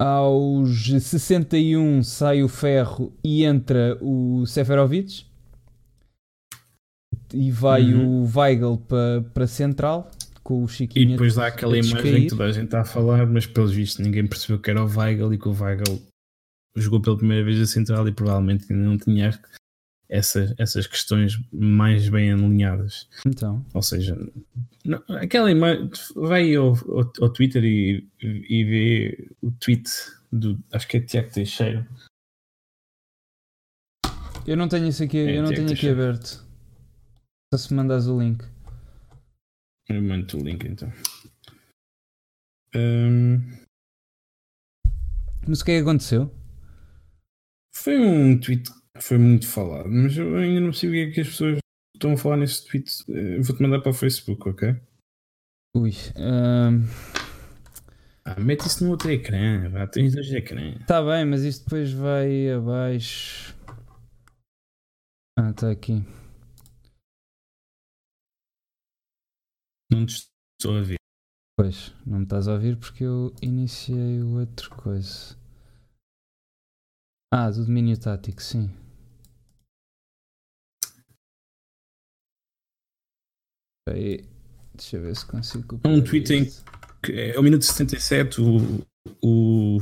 Aos 61 sai o Ferro e entra o Seferovic. E vai uhum. o Weigl para pa central com o Chiquinho. E depois dá aquela imagem que toda a gente está a falar, mas pelos vistos ninguém percebeu que era o Weigl e que o Weigl jogou pela primeira vez a central e provavelmente ainda não tinha essas, essas questões mais bem alinhadas. Então. Ou seja, não, aquela imagem. Vai ao, ao, ao, Twitter e, e vê o tweet do. Acho que é Tiago Teixeira. Eu não tenho isso aqui, é, eu não tenho aqui aberto. Só se mandas o link. Eu mando o link então. Um... Mas o que é que aconteceu? Foi um tweet foi muito falado, mas eu ainda não sei o que é que as pessoas estão a falar nesse tweet. Eh, vou-te mandar para o Facebook, ok? Ui. Um... Ah, mete isso no outro ecrã. Vá, tens dois ecrãs. Tá bem, mas isto depois vai abaixo. Ah, está aqui. Não te estou a ver. Pois, não me estás a ouvir porque eu iniciei outra coisa. Ah, do domínio tático, sim. Aí, deixa eu ver se consigo. Um tweet em que é ao minuto 77 o, o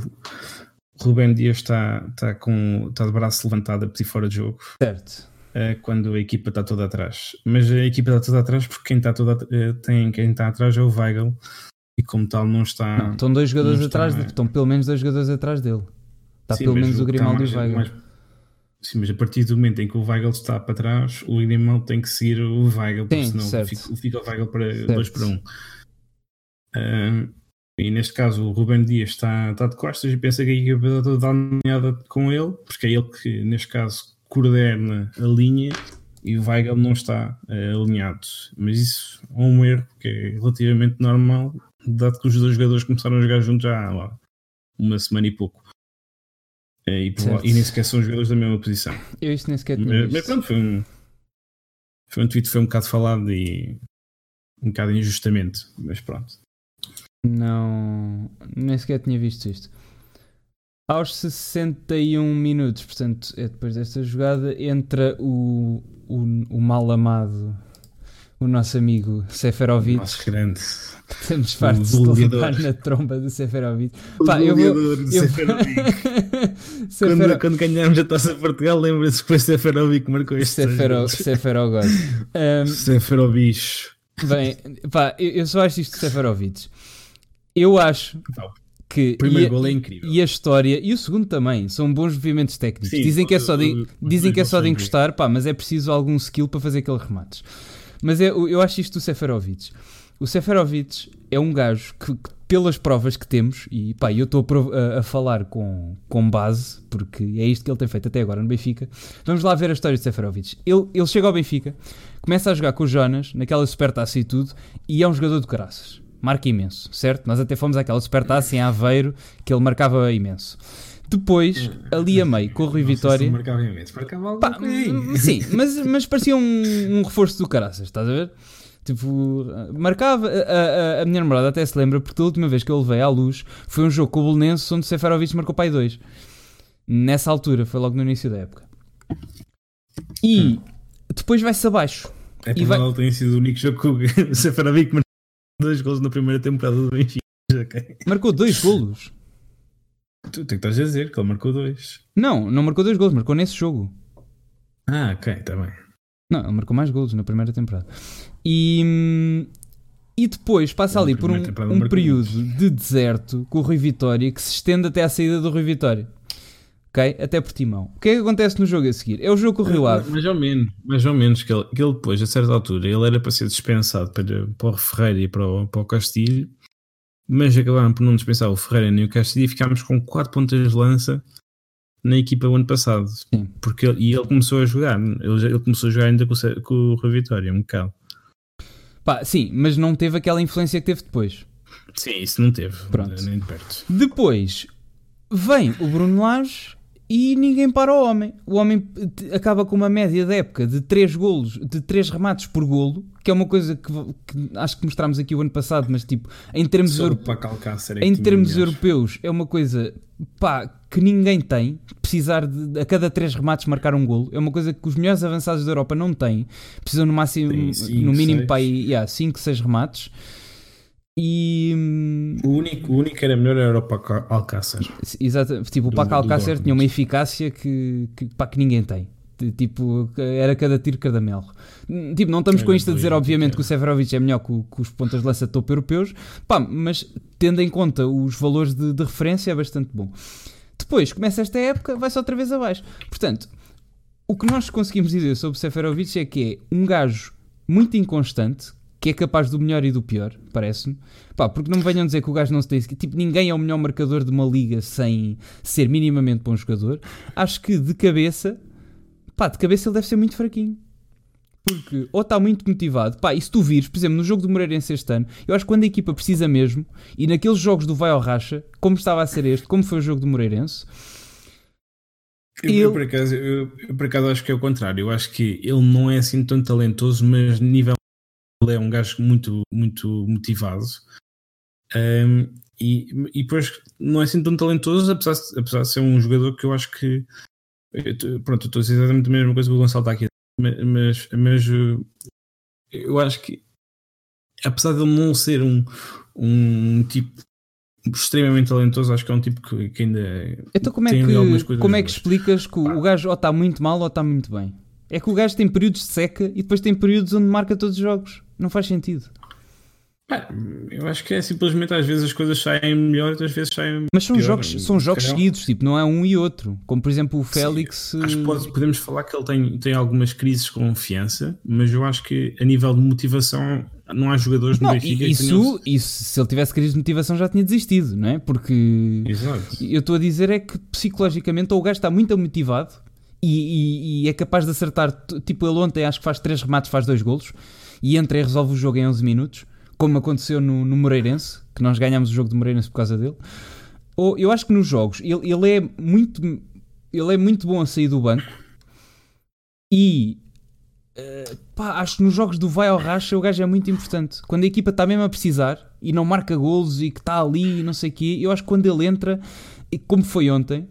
Rubem Dias está, está, com, está de braço levantado a pedir fora de jogo. Certo. Uh, quando a equipa está toda atrás. Mas a equipa está toda atrás porque quem está, toda, uh, tem, quem está atrás é o Weigl e como tal não está. Não, estão dois jogadores atrás, está, estão pelo menos dois jogadores atrás dele. Está sim, pelo menos o Grimaldo e o Weigl. Mais, sim, mas a partir do momento em que o Weigl está para trás, o Grimaldo tem que seguir o Weigl, porque senão fica, fica, o Weigl para 2 para 1. Um. Uh, e neste caso o Ruben Dias está, está de costas e pensa que a equipa está toda alinhada com ele, porque é ele que neste caso coordena a linha e o Weigl não está uh, alinhado. Mas isso é um erro que é relativamente normal, dado que os dois jogadores começaram a jogar juntos já há lá, uma semana e pouco. Uh, e, e, nem sequer são jogadores da mesma posição. Eu isto nem sequer tinha mas, mas pronto, foi um, foi um tweet foi um bocado falado e um bocado injustamente, mas pronto. Não, nem sequer tinha visto isto. Aos 61 minutos, portanto, é depois desta jogada, entra o, o, o mal amado, o nosso amigo Seferovic. Nosso grande. Estamos fartos de levar na tromba do Seferovic. O Pá, eu vou, do eu... Seferovic. quando, quando ganhámos a taça Portugal, lembra-se que foi Seferovic que marcou este Sefero, Seferovic. Um, Seferovic. Bem, pá, eu, eu só acho isto de Seferovic. Eu acho que. O primeiro gol é incrível. E a história, e o segundo também, são bons movimentos técnicos. Sim, dizem que é só de, dizem que é só de encostar, pá, mas é preciso algum skill para fazer aqueles remates. Mas é, eu acho isto do Seferovic. O Seferovic é um gajo que, que pelas provas que temos, e pá, eu estou a, a, falar com, com base, porque é isto que ele tem feito até agora no Benfica. Vamos lá ver a história de Seferovic. Ele, ele chega ao Benfica, começa a jogar com o Jonas, naquela supertaça e tudo, e é um jogador de caraças marca imenso, certo? Nós até fomos àquela supertaça em Aveiro que ele marcava imenso. Depois, ali a meio, com o Rui Vitória. Se marcava imenso, marcava algo Pá, Sim, mas, mas parecia um, um reforço do caraças, estás a ver? Tipo, marcava. A, a, a, minha namorada até se lembra, porque a última vez que eu levei à luz foi um jogo com o Bolonense onde o Seferovic marcou pai 2. Nessa altura, foi logo no início da época. E hum. depois vai-se abaixo. É e vai... tem sido o único jogo que o Seferovic dois golos na primeira temporada do Benfica. Okay? Marcou dois golos. Tu tem que estás a dizer que ele marcou dois. Não, não marcou dois golos, marcou nesse jogo. Ah, ok, está bem. Não, ele marcou mais golos na primeira temporada. E, e depois passa ali por um, um período de deserto com o Rui Vitória que se estende até à saída do Rui Vitória ok? Até Portimão. O que é que acontece no jogo a seguir? É o jogo com o Rio Ave. Mais ou menos, mais ou menos que ele, que ele depois, a certa altura, ele era para ser dispensado para, para o Ferreira e para o, para o Castilho, mas acabaram por não dispensar o Ferreira nem o Castilho e ficámos com 4 pontas de lança na equipa o ano passado. Sim. Porque ele, e ele começou a jogar, ele, ele começou a jogar ainda com, o, com o Rio Vitória, um bocado. Pá, sim, mas não teve aquela influência que teve depois. Sim, isso não teve. Pronto. Nem de perto. Depois vem o Bruno Lage e ninguém para o homem. O homem acaba com uma média da época de 3 golos, de 3 remates por golo, que é uma coisa que, que acho que mostramos aqui o ano passado, mas tipo, em termos, euro... é em termos europeus, é uma coisa pá, que ninguém tem. Precisar de a cada 3 remates marcar um golo, é uma coisa que os melhores avançados da Europa não têm. Precisam no máximo, Sim, no mínimo, 5, 6 remates. E. O único, o único era melhor era o Paco Alcácer. Exato, tipo, o Paco Alcácer tinha uma eficácia que, que, pá, que ninguém tem. Tipo, era cada tiro, cada mel. Tipo, não estamos com isto a dizer, obviamente, que o Severovic é melhor que, que os pontas de lança topo europeus, pá, mas tendo em conta os valores de, de referência, é bastante bom. Depois, começa esta época, vai-se outra vez abaixo. Portanto, o que nós conseguimos dizer sobre o Seferovic é que é um gajo muito inconstante, que é capaz do melhor e do pior, parece-me. Pá, porque não me venham dizer que o gajo não se tem. Tipo, ninguém é o melhor marcador de uma liga sem ser minimamente bom jogador. Acho que de cabeça, pá, de cabeça ele deve ser muito fraquinho. Porque ou está muito motivado, pá, e se tu vires, por exemplo, no jogo do Moreirense este ano, eu acho que quando a equipa precisa mesmo, e naqueles jogos do vai ao racha, como estava a ser este, como foi o jogo do Moreirense, eu, eu, por acaso, eu, eu, por acaso acho que é o contrário. Eu acho que ele não é assim tão talentoso, mas nível ele é um gajo muito, muito motivado. Um, e, e depois não é assim tão talentoso, apesar de, apesar de ser um jogador que eu acho que. Eu, pronto, eu estou a dizer exatamente a mesma coisa que o Gonçalo está aqui. Mas, mas eu acho que, apesar de ele não ser um, um tipo extremamente talentoso, acho que é um tipo que, que ainda. Então, como é que, como é que explicas que o, o gajo ou está muito mal ou está muito bem? É que o gajo tem períodos de seca e depois tem períodos onde marca todos os jogos. Não faz sentido. eu acho que é simplesmente às vezes as coisas saem melhor, outras vezes saem Mas são pior. jogos, são jogos seguidos, tipo, não é um e outro. Como por exemplo o Félix. Sim, acho que pode, podemos falar que ele tem, tem algumas crises de confiança, mas eu acho que a nível de motivação não há jogadores não, no Benfica isso, que tenham... isso, se ele tivesse crise de motivação já tinha desistido, não é? Porque Exato. eu estou a dizer é que psicologicamente ou o gajo está muito motivado e, e, e, é capaz de acertar, tipo ele ontem acho que faz três remates, faz dois golos e entra e resolve o jogo em 11 minutos, como aconteceu no, no Moreirense, que nós ganhámos o jogo do Moreirense por causa dele. Ou eu acho que nos jogos ele, ele é muito ele é muito bom a sair do banco e uh, pá, acho que nos jogos do vai ao racha o gajo é muito importante. Quando a equipa está mesmo a precisar e não marca golos e que está ali e não sei o quê, eu acho que quando ele entra, como foi ontem,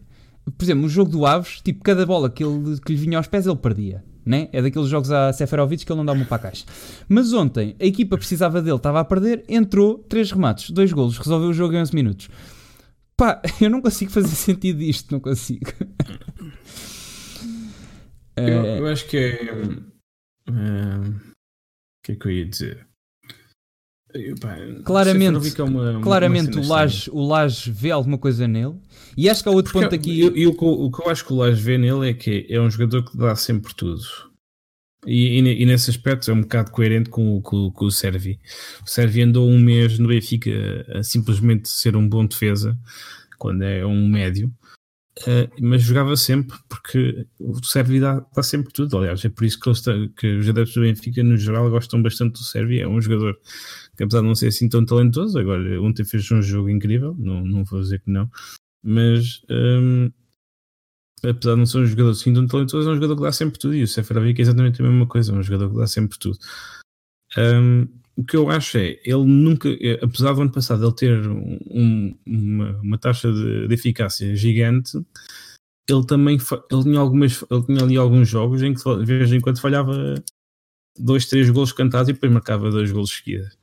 por exemplo, no jogo do Aves, tipo, cada bola que, ele, que lhe vinha aos pés ele perdia. Né? É daqueles jogos a Seferovic que ele não dá uma para a caixa. Mas ontem a equipa precisava dele, estava a perder, entrou, três remates, dois golos, resolveu o jogo em 11 minutos. Pá, eu não consigo fazer sentido disto, não consigo. eu, eu, acho que é. O que é que eu ia dizer? Pá, claramente, é uma, claramente uma o, Laje, o Laje vê alguma coisa nele e acho que há outro Porque ponto aqui. Eu, eu, o que eu acho que o Laje vê nele é que é um jogador que dá sempre tudo. E, e, e nesse aspecto é um bocado coerente com, com, com o Servi. O Servi andou um mês no Benfica a, a simplesmente ser um bom defesa, quando é um médio, Uh, mas jogava sempre porque o Sérvio dá, dá, sempre tudo. Aliás, é por isso que, está, que os adeptos do Benfica, no geral, gostam bastante do Sérvio. É um jogador que, apesar de não ser assim tão talentoso, agora ontem fez um jogo incrível, não, não vou dizer que não, mas um, apesar de não ser um jogador assim tão talentoso, é um jogador que dá sempre tudo. E o Seferovic é exatamente a mesma coisa, é um jogador que dá sempre tudo. Um, o que eu acho é, ele nunca, é, apesar do ano passado ele ter um, uma, uma, taxa de, de, eficácia gigante, ele também ele tinha, algumas, ele tinha ali alguns jogos em que de vez em quando falhava dois, três golos cantados e depois marcava dois golos seguidos.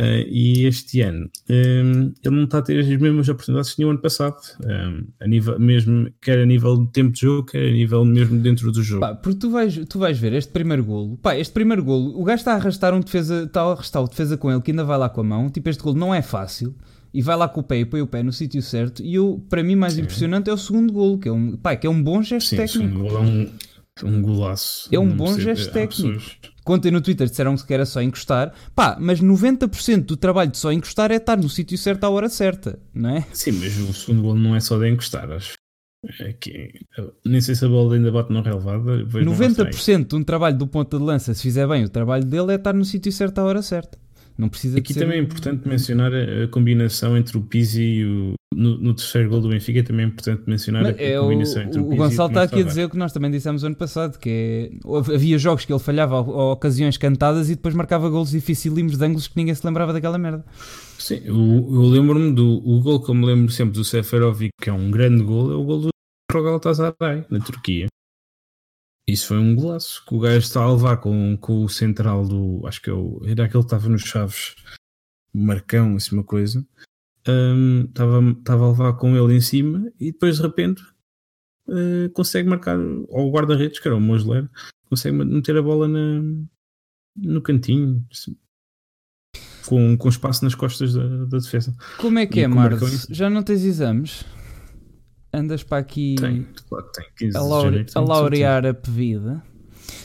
Uh, e este ano um, ele não está a ter as mesmas oportunidades que tinha o ano passado, um, a nível, mesmo, quer a nível de tempo de jogo, quer a nível mesmo dentro do jogo. Pá, porque tu vais, tu vais ver este primeiro golo, pá, este primeiro golo, o gajo está a arrastar um defesa, está a arrastar o defesa com ele que ainda vai lá com a mão, tipo este golo não é fácil. E vai lá com o pé e põe o pé no sítio certo. E eu, para mim, mais Sim. impressionante é o segundo golo, que é um, pá, que é um bom gesto Sim, técnico. O segundo golo é um, um golaço. É um bom gesto técnico. Contem no Twitter disseram que era só encostar. Pá, mas 90% do trabalho de só encostar é estar no sítio certo à hora certa, não é? Sim, mas o segundo gol não é só de encostar, acho. É que, nem sei se a bola ainda bate no relevado. 90% de um trabalho do ponta de lança, se fizer bem o trabalho dele, é estar no sítio certo à hora certa. Não precisa Aqui ser... também é importante mencionar a, combinação entre o Pizzi e o. No, no terceiro gol do Benfica também é importante mencionar a, é combinação o, entre o, o Gonçalo está aqui a dizer o que nós também dissemos ano passado, que é, havia jogos que ele falhava a, ocasiões cantadas e depois marcava golos dificílimos de ângulos que ninguém se lembrava daquela merda. Sim, eu, eu lembro-me do o gol que eu me lembro sempre do Seferovic, que é um grande gol, é o gol do Galatasaray, na Turquia. Isso foi um golaço que o gajo está a levar com, com o central do. Acho que é o, era aquele que estava nos Chaves, Marcão, assim uma coisa. Estava um, a levar com ele em cima e depois de repente uh, consegue marcar, ou o guarda-redes, que era o Mosler, consegue meter a bola na, no cantinho, assim, com, com espaço nas costas da, da defesa. Como é que e é, Marcos? Já não tens exames? andas para aqui tem, claro, tem. a, laure, a laurear a pevida.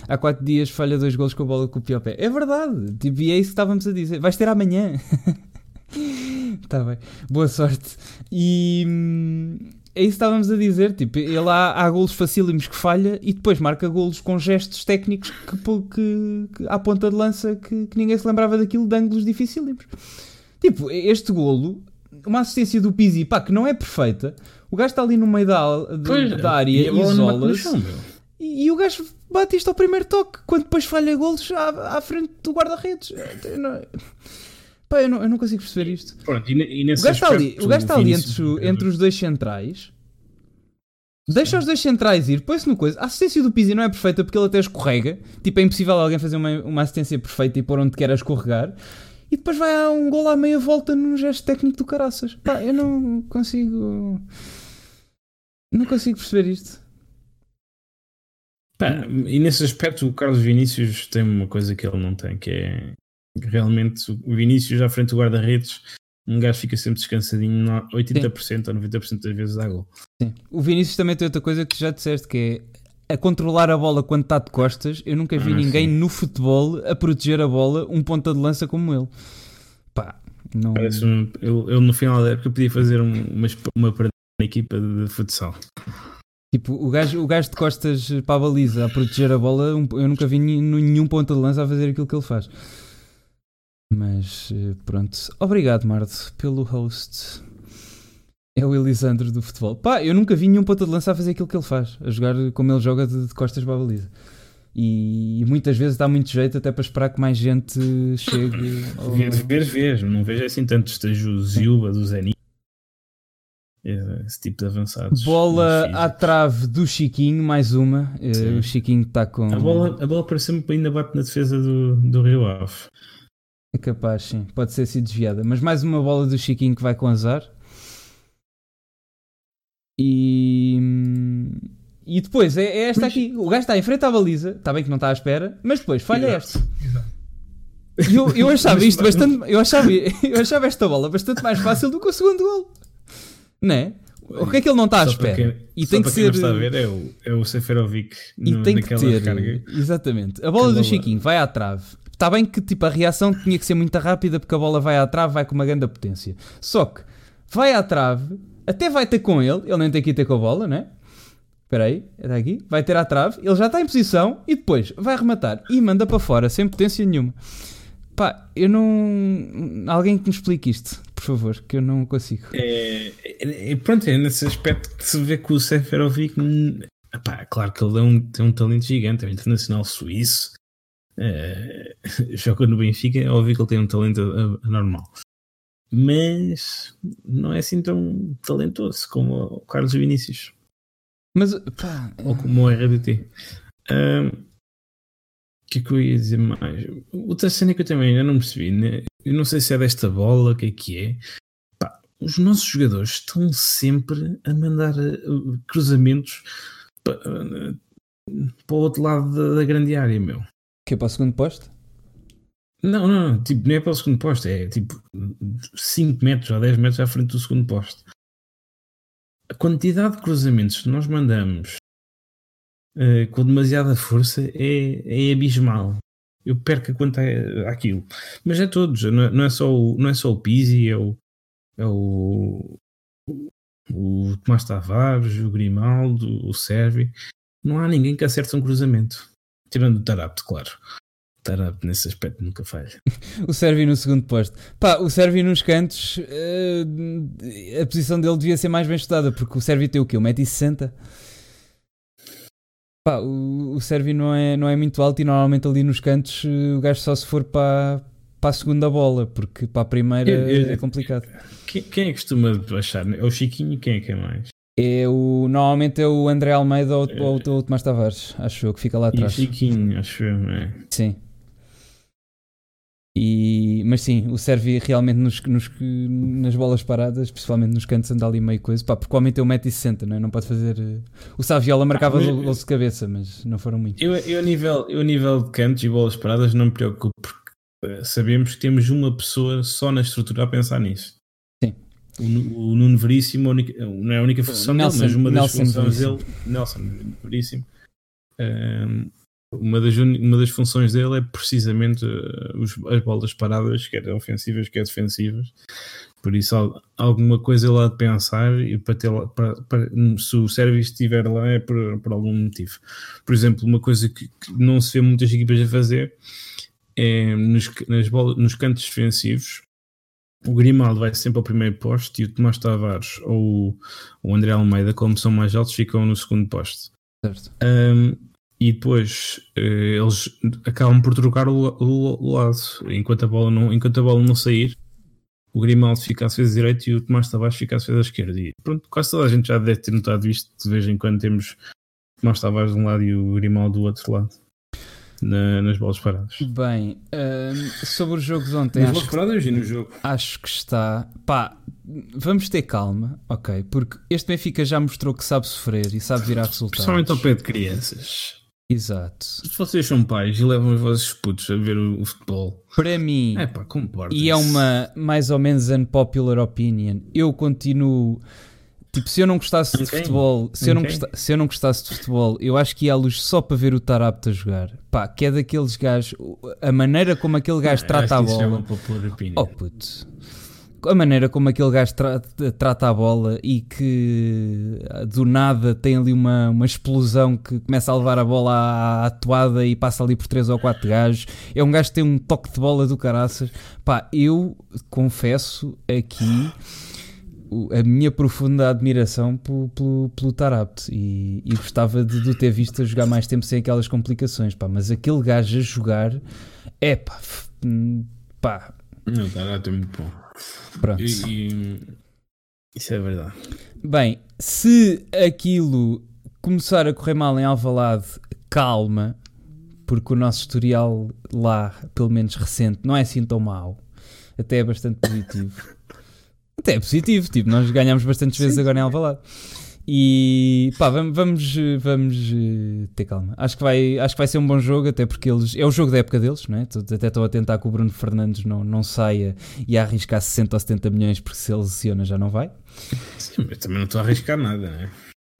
Há quatro dias falha dois gols com a bola com o pior pé. É verdade, tipo, e é isso que estávamos a dizer. Vais ter amanhã. Está bem, boa sorte. E, é isso que estávamos a dizer. Tipo, ele há, há golos facílimos que falha e depois marca golos com gestos técnicos que, que, que à ponta de lança que, que, ninguém se lembrava daquilo de ângulos dificílimos. Tipo, este golo, uma assistência do Pizzi, pá, que não é perfeita. O gajo está ali no meio da, pois, da área, isola-se. E, e, o gajo bate isto ao primeiro toque, quando depois falha golos à, à frente do guarda-redes. Pá, eu não, eu não consigo perceber isto. Pronto, e, e o gajo está ali, o gajo está ali entre, entre os dois centrais. Deixa os dois centrais ir, põe-se no coisa. A assistência do Pizzi não é perfeita porque ele até escorrega. Tipo, é impossível alguém fazer uma, uma assistência perfeita e pôr onde quer a escorregar. E depois vai a um gol à meia volta num gesto técnico do caraças. Pá, eu não consigo. Não consigo perceber isto. Pá, e nesse aspecto o Carlos Vinícius tem uma coisa que ele não tem, que é realmente o Vinícius à frente do guarda-redes, um gajo fica sempre descansadinho 80% Sim. ou 90% das vezes dá gol. Sim. O Vinícius também tem outra coisa que já disseste que é a controlar a bola quando está de costas. Eu nunca vi ah, ninguém sim. no futebol a proteger a bola um ponta de lança como ele. Pá, não... Parece-me, eu, eu, no final da época podia fazer uma, uma partida na equipa de futsal. Tipo, o gajo, o gajo de costas para a baliza a proteger a bola, eu nunca vi nenhum ponta de lança a fazer aquilo que ele faz. Mas eh, pronto. Obrigado, Mardo, pelo host. É o Elisandro do futebol. Pá, eu nunca vi nenhum ponta de lança a fazer aquilo que ele faz, a jogar como ele joga de, de costas para a baliza. E, e, muitas vezes dá muito jeito até para esperar que mais gente chegue. Ao... Ver, ver, não vejo assim tanto. Esteja o Zilba do Zenit. Esse tipo de avançados. Bola à trave do Chiquinho, mais uma. Eh, sim. O Chiquinho está com. A bola, a bola parece-me que ainda bate na defesa do, do Rio Ave. É capaz, sim. Pode ser sido desviada. Mas mais uma bola do Chiquinho que vai com azar. E. E depois é, é esta mas... aqui. O gajo está em frente à baliza. Está bem que não está à espera. Mas depois falha Exato. esta. Exato. Eu, eu achava isto bastante. Eu achava, eu achava esta bola bastante mais fácil do que o segundo gol. Não é? O que é que ele não está à espera? Quem, e tem que ser. Não está a ver é o, é o Seferovic e no, tem que ter, recarga. Exatamente. A bola do Chiquinho vai à trave. Está bem que tipo, a reação tinha que ser muito rápida porque a bola vai à trave, vai com uma grande potência. Só que vai à trave, até vai ter com ele, ele nem tem que ir ter com a bola, né? Espera aí, está aqui, vai ter à trave, ele já está em posição e depois vai rematar e manda para fora sem potência nenhuma. Pá, eu não. Alguém que me explique isto, por favor, que eu não consigo. É, é, é pronto, é nesse aspecto que se vê que o Seferovic. Pá, claro que ele é um, tem um talento gigante, é um internacional suíço, é, joga no Benfica, é óbvio que ele tem um talento anormal. Mas não é assim tão talentoso como o Carlos Vinícius. Mas, pá, Ou como o RDT. O que é que eu ia dizer mais? Outra cena que eu também ainda não percebi, né? eu não sei se é desta bola, o que é que é. Pá, os nossos jogadores estão sempre a mandar uh, cruzamentos para, uh, para o outro lado da, da grande área, meu. Que é para o segundo posto? Não, não, não, tipo, não é para o segundo posto, é tipo 5 metros ou 10 metros à frente do segundo posto. A quantidade de cruzamentos que nós mandamos uh, com demasiada força é, é abismal. Eu perco a conta àquilo. Mas é todos, não é, não é, só, o, não é só o Pizzi, é o, é o, o Tomás Tavares, o Grimaldo, o Servi. Não há ninguém que acerte um cruzamento. Tirando o Tarapte, claro. O Tarapte nesse aspecto nunca falha. o Servi no segundo posto. Pá, o Servi nos cantos, uh, a posição dele devia ser mais bem estudada, porque o Servi tem o quê? 1,60m? Pá, o, o Servi não é, não é muito alto e normalmente ali nos cantos o gajo só se for para, para a segunda bola, porque para a primeira eu, eu, é complicado. Quem, quem é que costuma baixar? É o Chiquinho? Quem é que é mais? É o, normalmente é o André Almeida ou, é. ou o Tomás Tavares, acho eu, que fica lá atrás. E Chiquinho, acho eu, não é? Sim. E, mas sim, o Servi realmente nos, nos, nas bolas paradas, principalmente nos cantos, anda ali meio coisa. Pá, porque o homem tem 1,60m, não, é? não pode fazer. Eh, o Saviola marcava ah, gols de cabeça, mas não foram muitos. Eu, eu, a nível, eu, a nível de cantos e bolas paradas, não me preocupo, porque eh, sabemos que temos uma pessoa só na estrutura a pensar nisso. O, o Nuno Veríssimo, não é a única função Nelson, dele, mas uma das Nelson funções Veríssimo. dele, Nelson Veríssimo, um, uma, das, uma das funções dele é precisamente os, as bolas paradas, quer ofensivas, quer defensivas, Por isso, alguma coisa lá de pensar e para ter para, para, se o serviço estiver lá é por, por algum motivo. Por exemplo, uma coisa que, que não se vê muitas equipas a fazer é nos, nas bolas, nos cantos defensivos. O Grimaldo vai sempre ao primeiro posto e o Tomás Tavares ou o André Almeida, como são mais altos, ficam no segundo posto. Certo. Um, e depois uh, eles acabam por trocar o, o, o, lado enquanto a bola não, enquanto a bola não sair o Grimaldo fica à defesa direita e o Tomás Tavares fica à defesa esquerda e pronto, quase toda a gente já deve ter notado isto de vez em quando temos o Tomás Tavares de um lado e o Grimaldo do outro lado na, nas bolas paradas. Bem, um, sobre os jogos ontem nas bolas paradas e no jogo. acho que está, pá vamos ter calma, ok porque este Benfica já mostrou que sabe sofrer e sabe virar resultados. Principalmente ao pé de crianças. Exato. Se vocês são pais e levam os vossos putos a ver o, o futebol, para mim, é pá, e é uma mais ou menos unpopular opinion, eu continuo. Tipo, se eu não gostasse de futebol, se eu, não gostasse, se eu não gostasse de futebol, eu acho que ia à luz só para ver o Tarapto a jogar. Pá, que é daqueles gajos, a maneira como aquele gajo não, trata a bola. Oh puto a maneira como aquele gajo tra trata a bola e que do nada tem ali uma, uma explosão que começa a levar a bola à, à toada e passa ali por 3 ou 4 gajos. É um gajo que tem um toque de bola do caraças. Pá, eu confesso aqui a minha profunda admiração pelo, pelo, pelo Tarapte e, e, gostava de, de ter visto a jogar mais tempo sem aquelas complicações, pá, mas aquele gajo a jogar é pá, pá. Não, Tarapte é muito bom. Pronto. E, e, isso é verdade. Bem, se aquilo começar a correr mal em Alvalade, calma, porque o nosso historial lá, pelo menos recente, não é assim tão mau. Até é bastante positivo. Até é positivo, tipo, nós ganhamos bastantes vezes Sim. agora em Alvalade. E pá, vamos, vamos, vamos eh, ter calma. Acho que, vai, acho que vai ser um bom jogo, até porque eles é o jogo da época deles, não é? Até estou a tentar que o Bruno Fernandes não, não saia e a arriscar 60 ou 70 milhões, porque se ele lesiona já não vai. Sim, mas também não estou a arriscar nada, não é?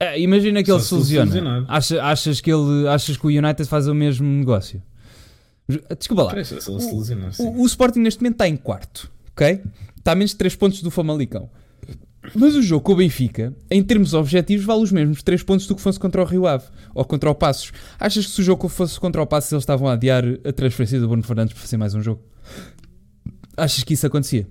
é imagina que Só ele se lesiona. Achas, achas, que ele, achas que o United faz o mesmo negócio? Desculpa lá. o, o, o Sporting neste momento está em quarto, ok? Está a menos de 3 pontos do Famalicão. Mas o jogo com o Benfica, em termos objetivos, vale os mesmos 3 pontos do que fosse contra o Rio Ave ou contra o Passos. Achas que se o jogo fosse contra o Passos eles estavam a adiar a transferência do Bruno Fernandes para fazer mais um jogo? Achas que isso acontecia?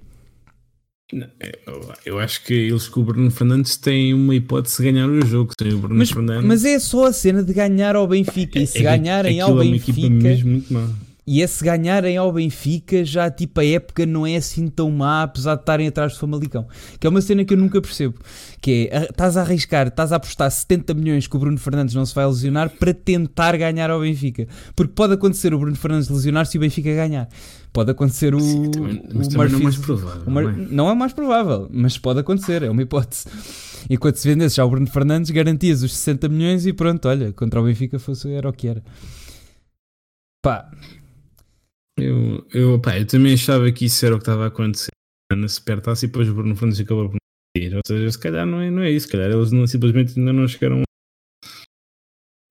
É, eu acho que eles com o Bruno Fernandes têm uma hipótese de ganhar o jogo sem o Bruno mas, Fernandes. Mas é só a cena de ganhar ao Benfica. E se é, ganharem ao Benfica. É uma equipa mesmo muito má. E esse ganharem ao Benfica, já tipo a época não é assim tão má, apesar de estarem atrás do Famalicão. Que é uma cena que eu nunca percebo. Que é, estás a arriscar, estás a apostar 70 milhões que o Bruno Fernandes não se vai lesionar para tentar ganhar ao Benfica. Porque pode acontecer o Bruno Fernandes lesionar se o Benfica ganhar. Pode acontecer o, Sim, também, o Murphy. Não é mais provável. Mar, não, é? não é mais provável, mas pode acontecer, é uma hipótese. E quando se vendesse já o Bruno Fernandes, garantias os 60 milhões e pronto, olha, contra o Benfica fosse, era o que era. Pá, eu, eu, pá, eu também achava que isso era o que estava a acontecer na Supertaça e depois o Bruno Fernandes acabou por ir. Ou seja, se calhar não é, não é isso, se calhar eles não, simplesmente ainda não chegaram.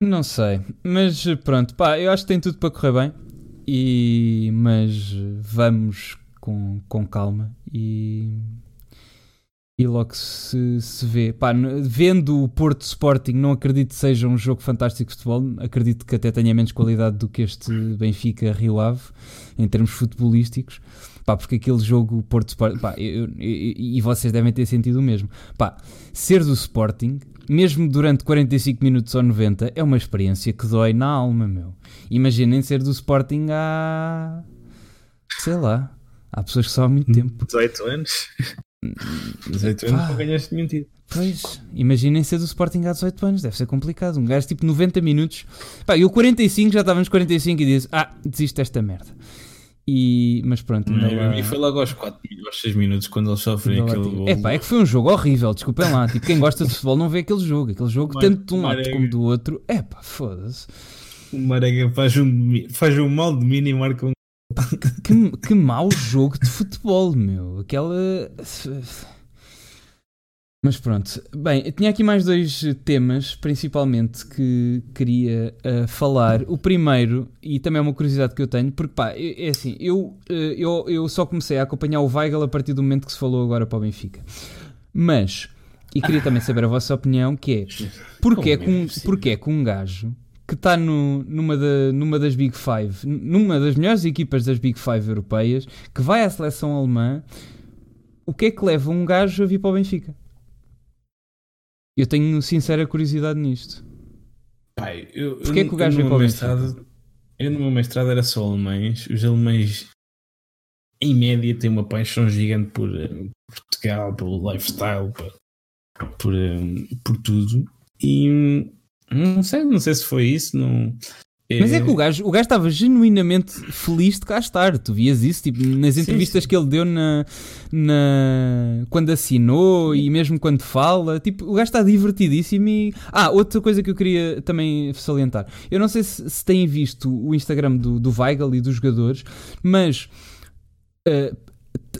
Não sei, mas pronto, pá, eu acho que tem tudo para correr bem. E, mas vamos com, com calma e e logo se, se vê. Pá, vendo o Porto Sporting, não acredito que seja um jogo fantástico de futebol. Acredito que até tenha menos qualidade do que este Benfica Rio Ave, em termos futebolísticos. Pá, porque aquele jogo Porto Sporting. Pá, eu, eu, e vocês devem ter sentido o mesmo. Pá, ser do Sporting, mesmo durante 45 minutos ou 90, é uma experiência que dói na alma, meu. Imaginem ser do Sporting há. sei lá. Há pessoas que só há muito tempo. 18 anos. 18 anos não ganhaste nenhum título. Pois, imaginem ser do Sporting há 18 anos, deve ser complicado. Um gajo tipo 90 minutos. Pá, eu 45, já estava nos 45 e disse: Ah, desisto desta merda. E, mas pronto, não, lá... E foi logo aos 4 aos 6 minutos quando eles sofrem aquele gol. É pá, é que foi um jogo horrível, desculpem lá. Tipo, quem gosta de futebol não vê aquele jogo. Aquele jogo, tanto de um lado como do outro, é pá, foda-se. O Marega faz um, faz um mal de mim e marca um que, que mau jogo de futebol, meu. Aquela. Mas pronto, bem, tinha aqui mais dois temas, principalmente, que queria uh, falar. O primeiro, e também é uma curiosidade que eu tenho, porque pá, é, é assim, eu, uh, eu, eu só comecei a acompanhar o Weigl a partir do momento que se falou agora para o Benfica. Mas, e queria também saber a vossa opinião, que é, porque é que um, porque é que um gajo que está numa, da, numa das Big Five, numa das melhores equipas das Big Five europeias, que vai à seleção alemã, o que é que leva um gajo a vir para o Benfica? Eu tenho sincera curiosidade nisto. Pai, eu, Porquê eu, é que o gajo veio para o mestrado, Eu no meu mestrado era só alemães. Os alemães, em média, têm uma paixão gigante por uh, Portugal, pelo lifestyle, por, por, uh, por tudo. E hum, não sei, não sei se foi isso. Não, mas é que o gajo, o gajo estava genuinamente feliz de cá estar. Tu vias isso tipo, nas entrevistas sim, sim. que ele deu na, na, quando assinou e mesmo quando fala. Tipo, o gajo está divertidíssimo. E... Ah, outra coisa que eu queria também salientar. Eu não sei se, se têm visto o Instagram do, do Weigl e dos jogadores, mas uh,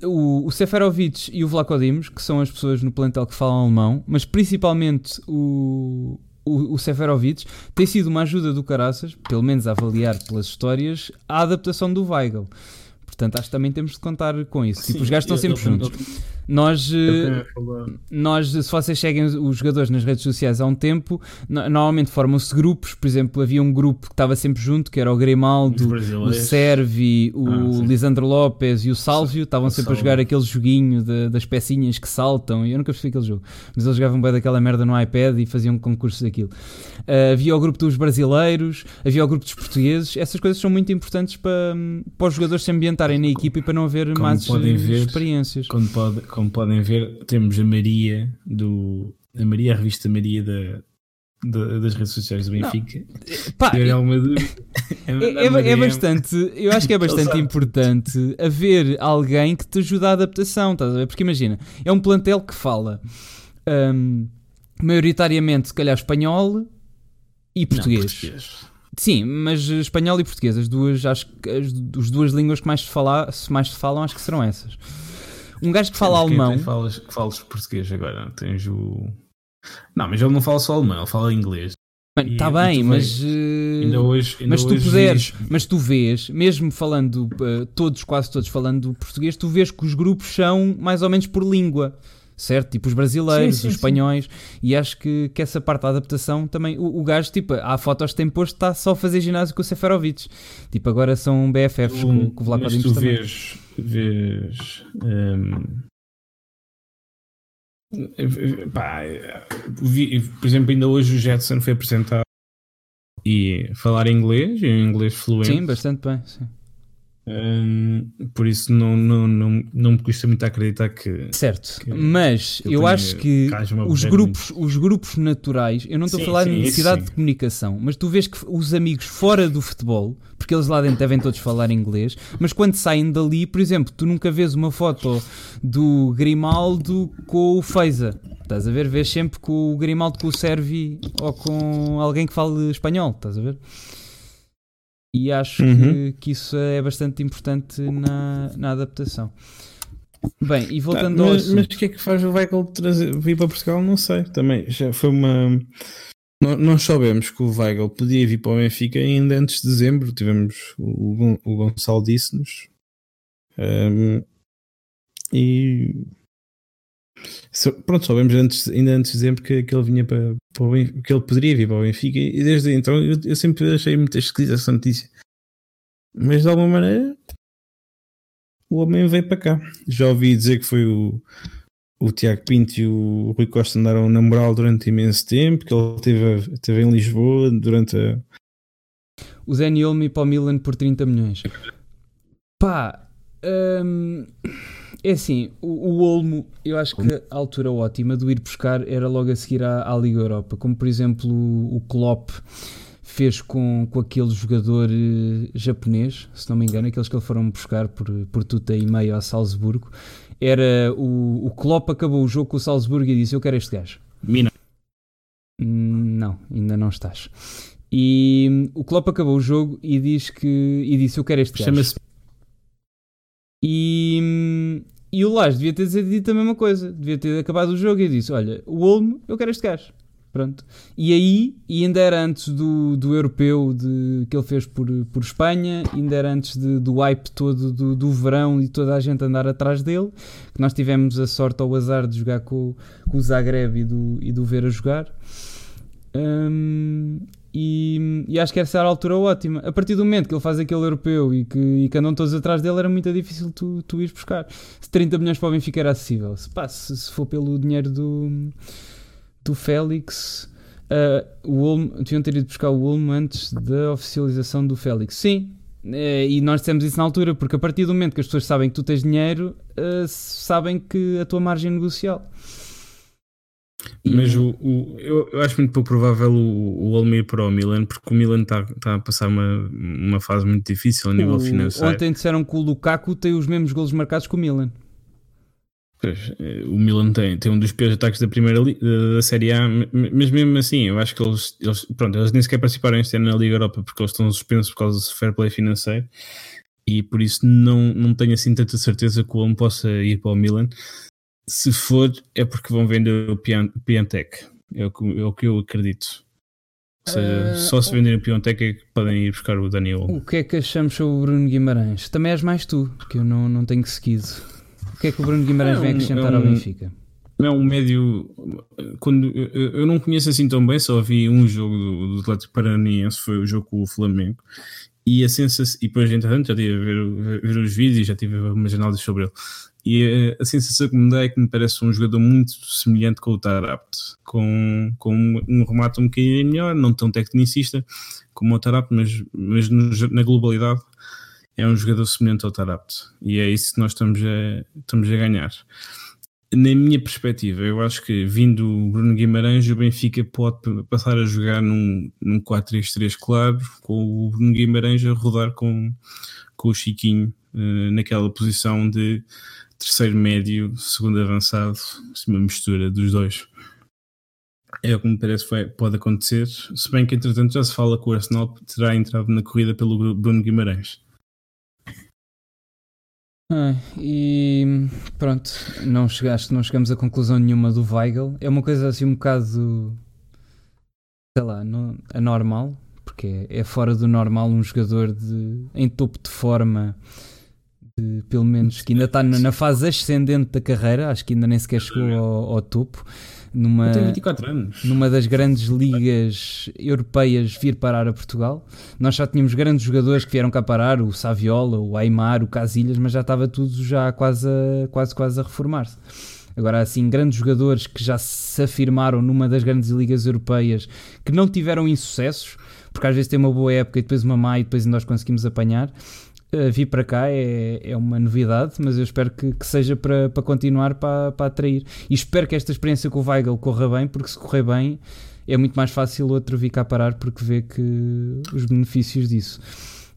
o, o Seferovic e o Vlaco Dimos, que são as pessoas no plantel que falam alemão, mas principalmente o o, o Seferovic tem sido uma ajuda do caraças, pelo menos a avaliar pelas histórias, a adaptação do Weigl. Portanto, acho que também temos de contar com isso. Sim, tipo, os gajos estão sempre juntos. Nós, eh, nós, se vocês seguem os jogadores nas redes sociais há um tempo, normalmente formam-se grupos. Por exemplo, havia um grupo que estava sempre junto, que era o Grimaldo, o Servi, o ah, Lisandro Lopes e o Sálvio. Estavam sempre a jogar aquele joguinho de, das pecinhas que saltam. Eu nunca percebi aquele jogo, mas eles jogavam bem daquela merda no iPad e faziam concursos daquilo. Uh, havia o grupo dos brasileiros, havia o grupo dos portugueses. Essas coisas são muito importantes para, para os jogadores se ambientarem na equipa e para não haver mais experiências. Quando pode, como podem ver, temos a Maria do. A Maria, a revista Maria da, da das redes sociais do Benfica. Pá, é, é, é, é, bastante, eu acho que é bastante importante haver alguém que te ajude à adaptação, estás a ver? Porque imagina, é um plantel que fala um, maioritariamente, se calhar, espanhol e português. Não, português. Sim, mas espanhol e português, as duas, acho que as, as duas línguas que mais se, fala, mais se falam, acho que serão essas. Um gajo que fala alemão. Que falas, que falas português agora, tens o. Não, mas ele não fala só alemão, ele fala inglês. Está bem, mas. ainda hoje, ainda mas tu puderes, mas tu vês, mesmo falando, uh, todos, quase todos falando português, tu vês que os grupos são mais ou menos por língua certo? Tipo os brasileiros, sim, sim, os espanhóis, sim. e acho que, que essa parte da adaptação também. O, o gajo, tipo, há fotos que tem posto, está só a fazer ginásio com o Seferovic. Tipo, agora são BFFs com, com o Vlaco Dimos também. Vês, vês um, pá, vi, por exemplo, ainda hoje o Jetson foi apresentado e falar inglês, e inglês fluente. Sim, bastante bem, sim por isso não, não, não, não me custa muito acreditar que. Certo, que mas eu, eu acho que os grupos, os grupos naturais, eu não estou a falar em necessidade de comunicação, mas tu vês que os amigos fora do futebol, porque eles lá dentro devem todos falar inglês, mas quando saem dali, por exemplo, tu nunca vês uma foto do Grimaldo com o Feiza. Estás a ver? Vês sempre com o Grimaldo com o Servi ou com alguém que fale espanhol, estás a ver? E acho uhum. que, que, isso é bastante importante na, na adaptação. Bem, e voltando tá, mas, ao. Mas o que é que faz o Weigl trazer, vir para Portugal? Não sei. Também já foi uma. Nós soubemos que o Weigl podia vir para o Benfica ainda antes de dezembro. Tivemos o, o Gonçalo disse-nos. Um, e Pronto, soubemos antes, ainda antes de dezembro que, que ele vinha para, para Benfica, que ele poderia vir para o Benfica e desde então eu, eu sempre achei muito esquisita essa notícia. Mas de alguma maneira o homem veio para cá. Já ouvi dizer que foi o, o Tiago Pinto e o Rui Costa andaram a namorar durante imenso tempo, que ele esteve, esteve em Lisboa durante a... O Zé Olmi para o Milan por 30 milhões. Pá, hum, é assim, o, o, Olmo, eu acho que a altura ótima de ir buscar era logo a seguir à, à Liga Europa, como por exemplo o, o Klopp fez com, com aquele jogador uh, japonês, se não me engano, aqueles que ele foram buscar por, por tuta e meio a Salzburgo. Era o, o Klopp acabou o jogo com o Salzburgo e disse: Eu quero este gajo. Mina. Não, ainda não estás. E o Klopp acabou o jogo e, diz que, e disse: Eu quero este gajo. Chama-se. E, E o Lage devia ter dito a mesma coisa. Devia ter acabado o jogo e disse: Olha, o Olmo, eu quero este gajo. Pronto. E aí, e ainda era antes do, do europeu de, que ele fez por, por Espanha, ainda era antes de, do hype todo do, do verão e toda a gente andar atrás dele, que nós tivemos a sorte ou o azar de jogar com, com o Zagreb e do, e do ver a jogar. Um, e, e, acho que essa era a altura ótima. A partir do momento que ele faz aquele europeu e que, e que andam todos atrás dele, era muito difícil tu, tu ires buscar. Se 30 milhões para o Benfica era acessível, se, pá, se, se for pelo dinheiro do, do Félix, uh, o Ulm, deviam ter ido buscar o Ulm antes da oficialização do Félix. Sim, uh, e nós dissemos isso na altura, porque a partir do momento que as pessoas sabem que tu tens dinheiro, uh, sabem que a tua margem é negocial. Mas o, o, eu, eu, acho muito pouco provável o, o Almir para o Milan, porque o Milan está tá a passar uma, uma fase muito difícil a nível financeiro. Ontem disseram que o Lukaku tem os mesmos golos marcados que o Milan. Pois, eh, o Milan tem, tem um dos piores ataques da primeira da Série A, mas mesmo assim, eu acho que eles, eles, pronto, eles nem sequer participaram este ano na Liga Europa porque eles estão suspensos por causa do fair play financeiro e por isso não, não tenho assim tanta certeza que o Milan possa ir para o Milan se for, é porque vão vender o Piantec. É o que, é o que eu acredito. Ou seja, uh, só se venderem o Piontec é que podem ir buscar o Daniel. O que é que achamos sobre o Bruno Guimarães? Também és mais tu, que eu não, não tenho seguido. O que é que o Bruno Guimarães é um, vem acrescentar é um, ao Benfica? É um médio. Quando, eu, eu, não conheço assim tão bem, só vi um jogo do, do Atlético Paranaense, foi o jogo com o Flamengo. E a sensação. E depois, entretanto, já tive a ver, ver os vídeos e já tive umas análises sobre ele. E a sensação que me dá é que me parece um jogador muito semelhante com o Tarapt, com, com um remate um bocadinho melhor, não tão tecnicista como o Tarapt, mas, mas na globalidade é um jogador semelhante ao Tarapt. E é isso que nós estamos a, estamos a ganhar. Na minha perspectiva, eu acho que vindo o Bruno Guimarães, o Benfica pode passar a jogar num, num 4-3-3 claro, com o Bruno Guimarães a rodar com, com o Chiquinho uh, naquela posição de terceiro médio, segundo avançado, uma mistura dos dois. É o que me parece que pode acontecer, se bem que entretanto já se fala que o Arsenal terá entrado na corrida pelo Bruno Guimarães. Ah, e pronto, não chegaste, não chegamos a conclusão nenhuma do Weigl. É uma coisa assim um bocado sei lá, anormal, porque é, é fora do normal um jogador de, em topo de forma pelo menos, que ainda está na fase ascendente da carreira, acho que ainda nem sequer chegou ao, ao topo. Numa, tem 24 anos. numa das grandes ligas europeias vir parar a Portugal. Nós já tínhamos grandes jogadores que vieram cá parar, o Saviola, o Aymar, o Casilhas, mas já estava tudo já quase a, quase, quase a reformar-se. Agora, assim, grandes jogadores que já se afirmaram numa das grandes ligas europeias que não tiveram insucessos, porque às vezes tem uma boa época e depois uma má e depois nós conseguimos apanhar uh, vir para cá é, é uma novidade, mas eu espero que, que seja para, para continuar para, para atrair. E espero que esta experiência com o Weigl corra bem, porque se correr bem é muito mais fácil o outro vir cá parar porque vê que os benefícios disso.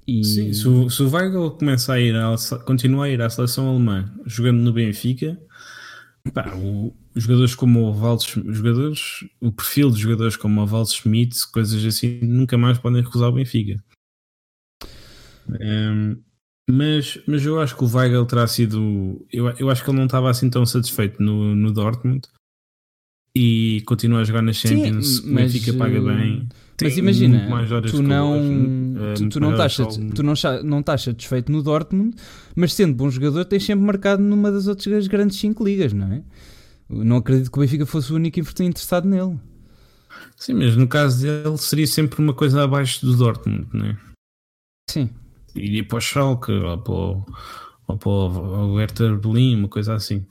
E... Sim, se o, se o Weigl começa a ir, a, continua a ir à seleção alemã jogando no Benfica, pá, o, jogadores como o Valdes, jogadores, o perfil de jogadores como o Valdes Schmidt, coisas assim, nunca mais podem recusar o Benfica. Um, mas, mas eu acho que o Weigl terá sido. Eu, eu acho que ele não estava assim tão satisfeito no, no Dortmund e continua a jogar na Champions. Sim, mas, Benfica paga bem. Mas imagina, tu não, tu, tu, não estás, tu não, não estás satisfeito no Dortmund, mas sendo bom jogador, tens sempre marcado numa das outras grandes 5 ligas, não é? Não acredito que o Benfica fosse o único interessado nele. Sim, mas no caso dele seria sempre uma coisa abaixo do Dortmund, não é? Sim iria para o Schalke ou para o, ou para o Berlim, uma coisa assim.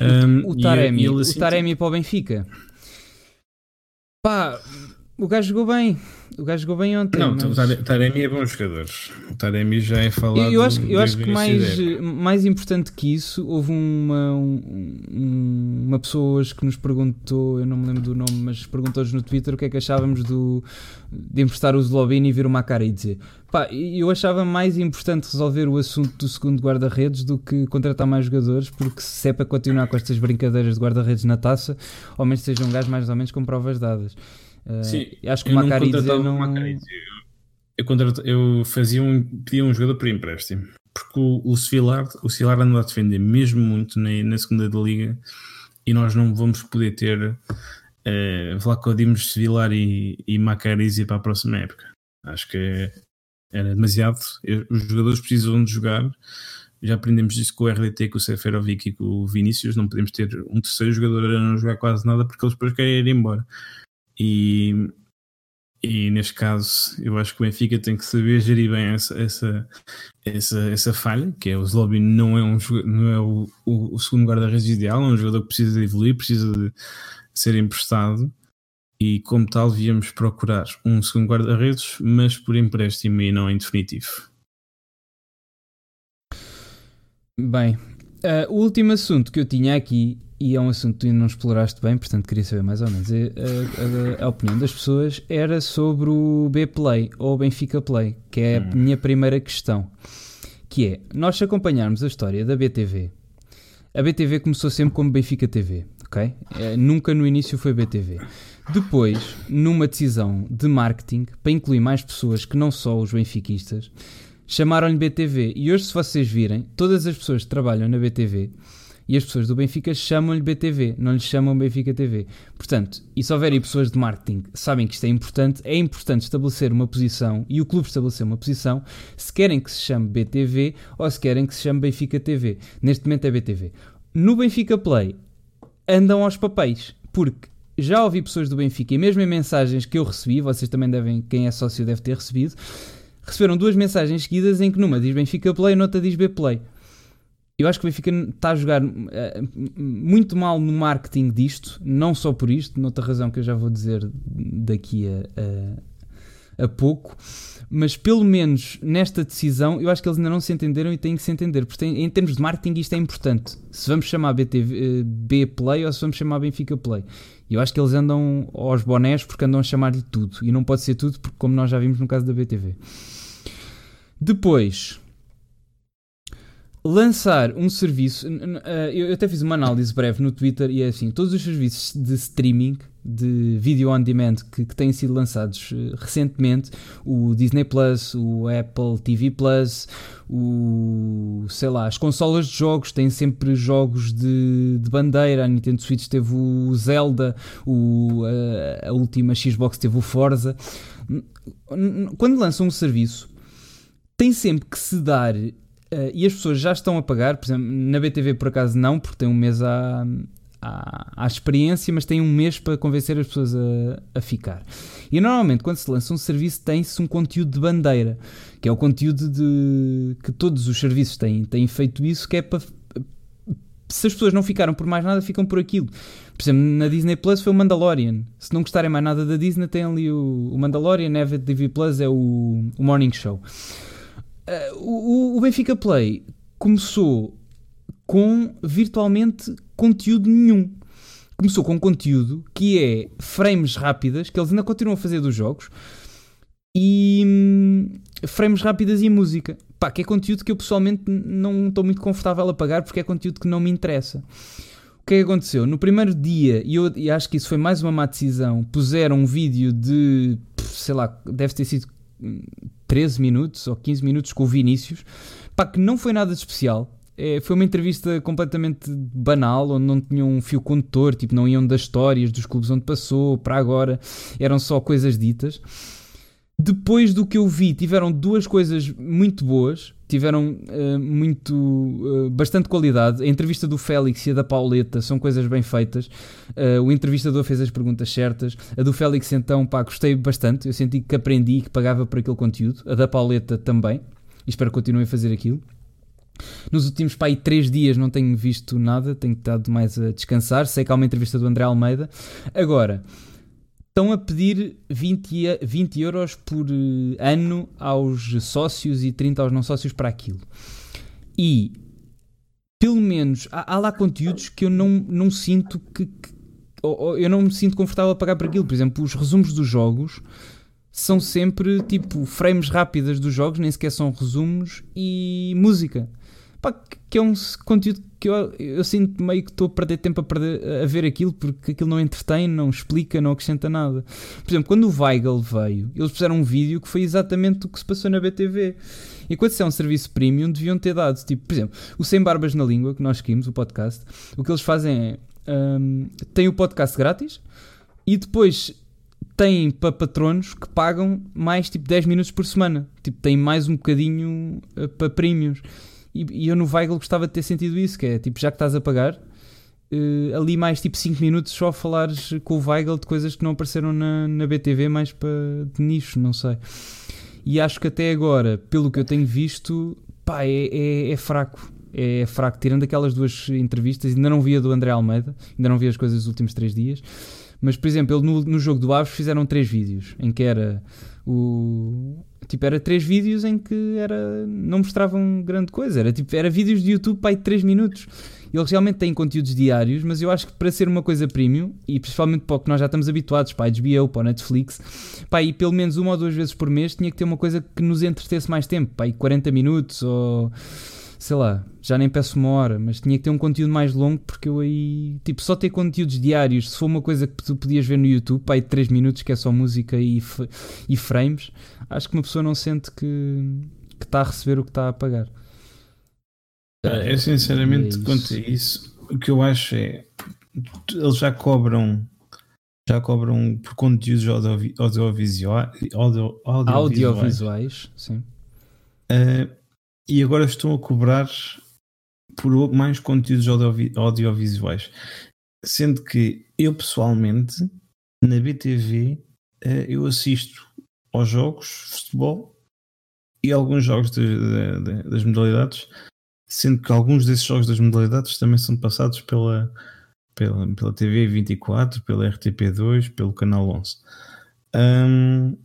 Um, o Taremi, e, e assim, o Taremi para o Benfica. Pá, o gajo jogou bem. O gajo jogou bem ontem. Não, mas... o Taremi é bom jogador. O Taremi já é falado. Eu, acho, eu acho que mais, mais importante que isso, houve uma, um, uma pessoa hoje que nos perguntou, eu não me lembro do nome, mas perguntou-nos no Twitter o que é que achávamos do, de emprestar o Zlobin e vir uma cara e dizer. Pá, eu achava mais importante resolver o assunto do segundo guarda-redes do que contratar mais jogadores, porque se é para continuar com estas brincadeiras de guarda-redes na taça, ao menos seja um gajo mais ou menos com provas dadas. Uh, Sim, acho que o não... Eu, eu, eu fazia um, pedia um jogador por empréstimo, porque o, o Civilar, o Civilar anda a defender mesmo muito na, na segunda da Liga e nós não vamos poder ter uh, Vlaco Dimos, Civilar e, e para a próxima época. Acho que era demasiado. Os jogadores precisam de jogar. Já aprendemos isso com o RDT, com o Seferovic e com o Vinícius. Não podemos ter um terceiro jogador a não jogar quase nada porque eles depois querem ir embora. E, e neste caso, eu acho que o Benfica tem que saber gerir bem essa, essa, essa, essa falha, que é o Zlobin não é, um, não é o, o, o segundo guarda-redes ideal, é um jogador que precisa de evoluir, precisa de ser emprestado e como tal viemos procurar um segundo guarda-redes, mas por empréstimo e não em definitivo. Bem, uh, o último assunto que eu tinha aqui, e é um assunto que tu ainda não exploraste bem, portanto queria saber mais ou menos a, a, a opinião das pessoas, era sobre o B-Play ou Benfica Play, que é a hum. minha primeira questão. Que é, nós se acompanharmos a história da BTV, a BTV começou sempre como Benfica TV, ok? É, nunca no início foi BTV. Depois, numa decisão de marketing, para incluir mais pessoas que não só os benfiquistas, chamaram-lhe BTV. E hoje, se vocês virem, todas as pessoas que trabalham na BTV e as pessoas do Benfica chamam-lhe BTV, não lhe chamam Benfica TV. Portanto, e se houverem pessoas de marketing sabem que isto é importante, é importante estabelecer uma posição e o clube estabelecer uma posição se querem que se chame BTV ou se querem que se chame Benfica TV. Neste momento é BTV. No Benfica Play andam aos papéis, porque já ouvi pessoas do Benfica e mesmo em mensagens que eu recebi, vocês também devem, quem é sócio deve ter recebido, receberam duas mensagens seguidas em que numa diz Benfica Play e noutra diz B Play. Eu acho que o Benfica está a jogar uh, muito mal no marketing disto, não só por isto, noutra razão que eu já vou dizer daqui a, a, a pouco, mas pelo menos nesta decisão eu acho que eles ainda não se entenderam e têm que se entender, porque tem, em termos de marketing isto é importante. Se vamos chamar BTV, uh, B Play ou se vamos chamar Benfica Play. Eu acho que eles andam aos bonés porque andam a chamar-lhe tudo. E não pode ser tudo, porque, como nós já vimos no caso da BTV. Depois, lançar um serviço. Eh, eu até fiz uma análise breve no Twitter e é assim: todos os serviços de streaming, de vídeo on demand que, que têm sido lançados uh, recentemente, o Disney Plus, o Apple TV Plus, o sei lá, as consolas de jogos têm sempre jogos de, de bandeira. A Nintendo Switch teve o Zelda, o, a, eh, a última Xbox teve o Forza. Quando lançam um serviço, tem sempre que se dar Uh, e as pessoas já estão a pagar, por exemplo, na BTV por acaso não, porque tem um mês à, à, à experiência, mas tem um mês para convencer as pessoas a, a ficar. E normalmente quando se lança um serviço tem-se um conteúdo de bandeira, que é o conteúdo de que todos os serviços têm, têm feito isso, que é para se as pessoas não ficaram por mais nada, ficam por aquilo. Por exemplo, na Disney Plus foi o Mandalorian. Se não gostarem mais nada da Disney, tem ali o, o Mandalorian, a TV Plus é o, o Morning Show. Uh, o, o Benfica Play começou com virtualmente conteúdo nenhum. Começou com conteúdo que é frames rápidas, que eles ainda continuam a fazer dos jogos, e hum, frames rápidas e música. Pá, que é conteúdo que eu pessoalmente não estou muito confortável a pagar porque é conteúdo que não me interessa. O que é que aconteceu? No primeiro dia, e eu e acho que isso foi mais uma má decisão, puseram um vídeo de, sei lá, deve ter sido 13 minutos ou 15 minutos com o Vinícius, pá, que não foi nada de especial. É, foi uma entrevista completamente banal, onde não tinham um fio condutor, tipo, não iam das histórias dos clubes onde passou para agora, eram só coisas ditas. Depois do que eu vi, tiveram duas coisas muito boas, tiveram uh, muito uh, bastante qualidade. A entrevista do Félix e a da Pauleta são coisas bem feitas. Uh, o entrevistador fez as perguntas certas. A do Félix, então, pá, gostei bastante. Eu senti que aprendi e que pagava por aquele conteúdo. A da Pauleta também. E espero que continuem a fazer aquilo. Nos últimos pá, três dias não tenho visto nada, tenho estado mais a descansar. Sei que há uma entrevista do André Almeida. Agora, estão a pedir 20, 20 euros por eh, ano aos sócios e 30 aos não sócios para aquilo. E pelo menos há, há lá conteúdos que eu não, não sinto que, que eu não me sinto confortável a pagar por aquilo. Por exemplo, os resumos dos jogos são sempre tipo frames rápidas dos jogos, nem sequer são resumos, e música. Pá, que é um conteúdo que eu, eu sinto meio que estou a perder tempo a, perder, a ver aquilo porque aquilo não entretém, não explica, não acrescenta nada. Por exemplo, quando o Weigel veio, eles fizeram um vídeo que foi exatamente o que se passou na BTV. E quando se é um serviço premium, deviam ter dado, tipo, por exemplo, o Sem Barbas na Língua, que nós seguimos, o podcast, o que eles fazem é, um, o podcast grátis e depois têm para patronos que pagam mais tipo 10 minutos por semana. Tipo, têm mais um bocadinho uh, para premiums. E, e, eu no Weigel gostava de ter sentido isso, que é tipo, já que estás a pagar, uh, ali mais tipo 5 minutos só a falares com o Weigel de coisas que não apareceram na, na BTV, mais para de nicho, não sei. E acho que até agora, pelo que eu tenho visto, pá, é, é, é fraco. É fraco, tirando aquelas duas entrevistas, ainda não vi a do André Almeida, ainda não vi as coisas dos últimos 3 dias. Mas, por exemplo, ele no, no jogo do Aves fizeram três vídeos em que era o. Tipo, era três vídeos em que era, não mostravam grande coisa. Era, tipo, era vídeos de YouTube para aí de 3 minutos. Eles realmente têm conteúdos diários, mas eu acho que para ser uma coisa premium, e principalmente para o que nós já estamos habituados, para a HBO, para a Netflix, pá, e pelo menos uma ou duas vezes por mês tinha que ter uma coisa que nos entretesse mais tempo, pá, aí 40 minutos ou sei lá, já nem peço uma hora, mas tinha que ter um conteúdo mais longo porque eu aí, tipo, só ter conteúdos diários, se for uma coisa que tu podias ver no YouTube, pá, aí 3 minutos que é só música e, e frames, acho que uma pessoa não sente que está a receber o que está a pagar. É, sinceramente, é quanto a isso, o que eu acho é eles já cobram já cobram por conteúdos audiovisuais, audio, audiovisuais, audiovisuais sim. Uh, e agora estão a cobrar por mais conteúdos audiovisuais. Sendo que eu pessoalmente, na BTV, eh, eu assisto aos jogos futebol e alguns jogos de, de, de, das modalidades, sendo que alguns desses jogos das modalidades também são passados pela, pela, pela TV 24, pela RTP2, pelo canal 11. Um,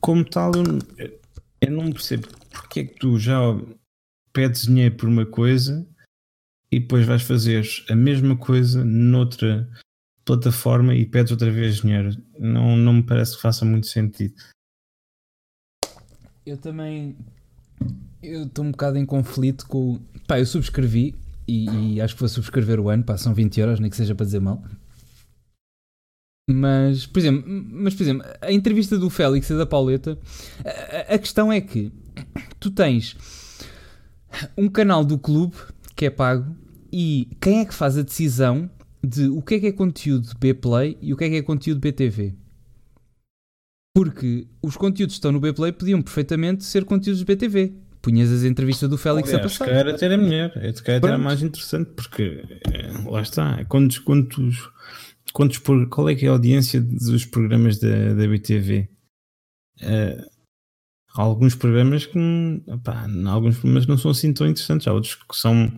como tal, eu, eu não percebo porque é que tu já pedes dinheiro por uma coisa e depois vais fazer a mesma coisa noutra plataforma e pedes outra vez dinheiro. Não, não me parece que faça muito sentido. Eu também eu estou um bocado em conflito com. Pá, eu subscrevi e, e, acho que vou subscrever o ano, pá, são 20 euros, nem que seja para dizer mal. Mas, por exemplo, mas, por exemplo, a entrevista do Félix e da Pauleta, a, a questão é que tu tens um canal do clube que é pago e quem é que faz a decisão de o que é que é conteúdo B-Play e o que é que é conteúdo BTV? Porque os conteúdos que estão no B-Play podiam perfeitamente ser conteúdos BTV. Punhas as entrevistas do Félix Aliás, a passar. Se calhar até era melhor, se calhar era mais interessante, porque eh, lá está, quantos, quantos, quantos, qual é que é a audiência dos programas da, da BTV? Uh, eh, há alguns programas que, opá, alguns programas não são assim tão interessantes, há outros que são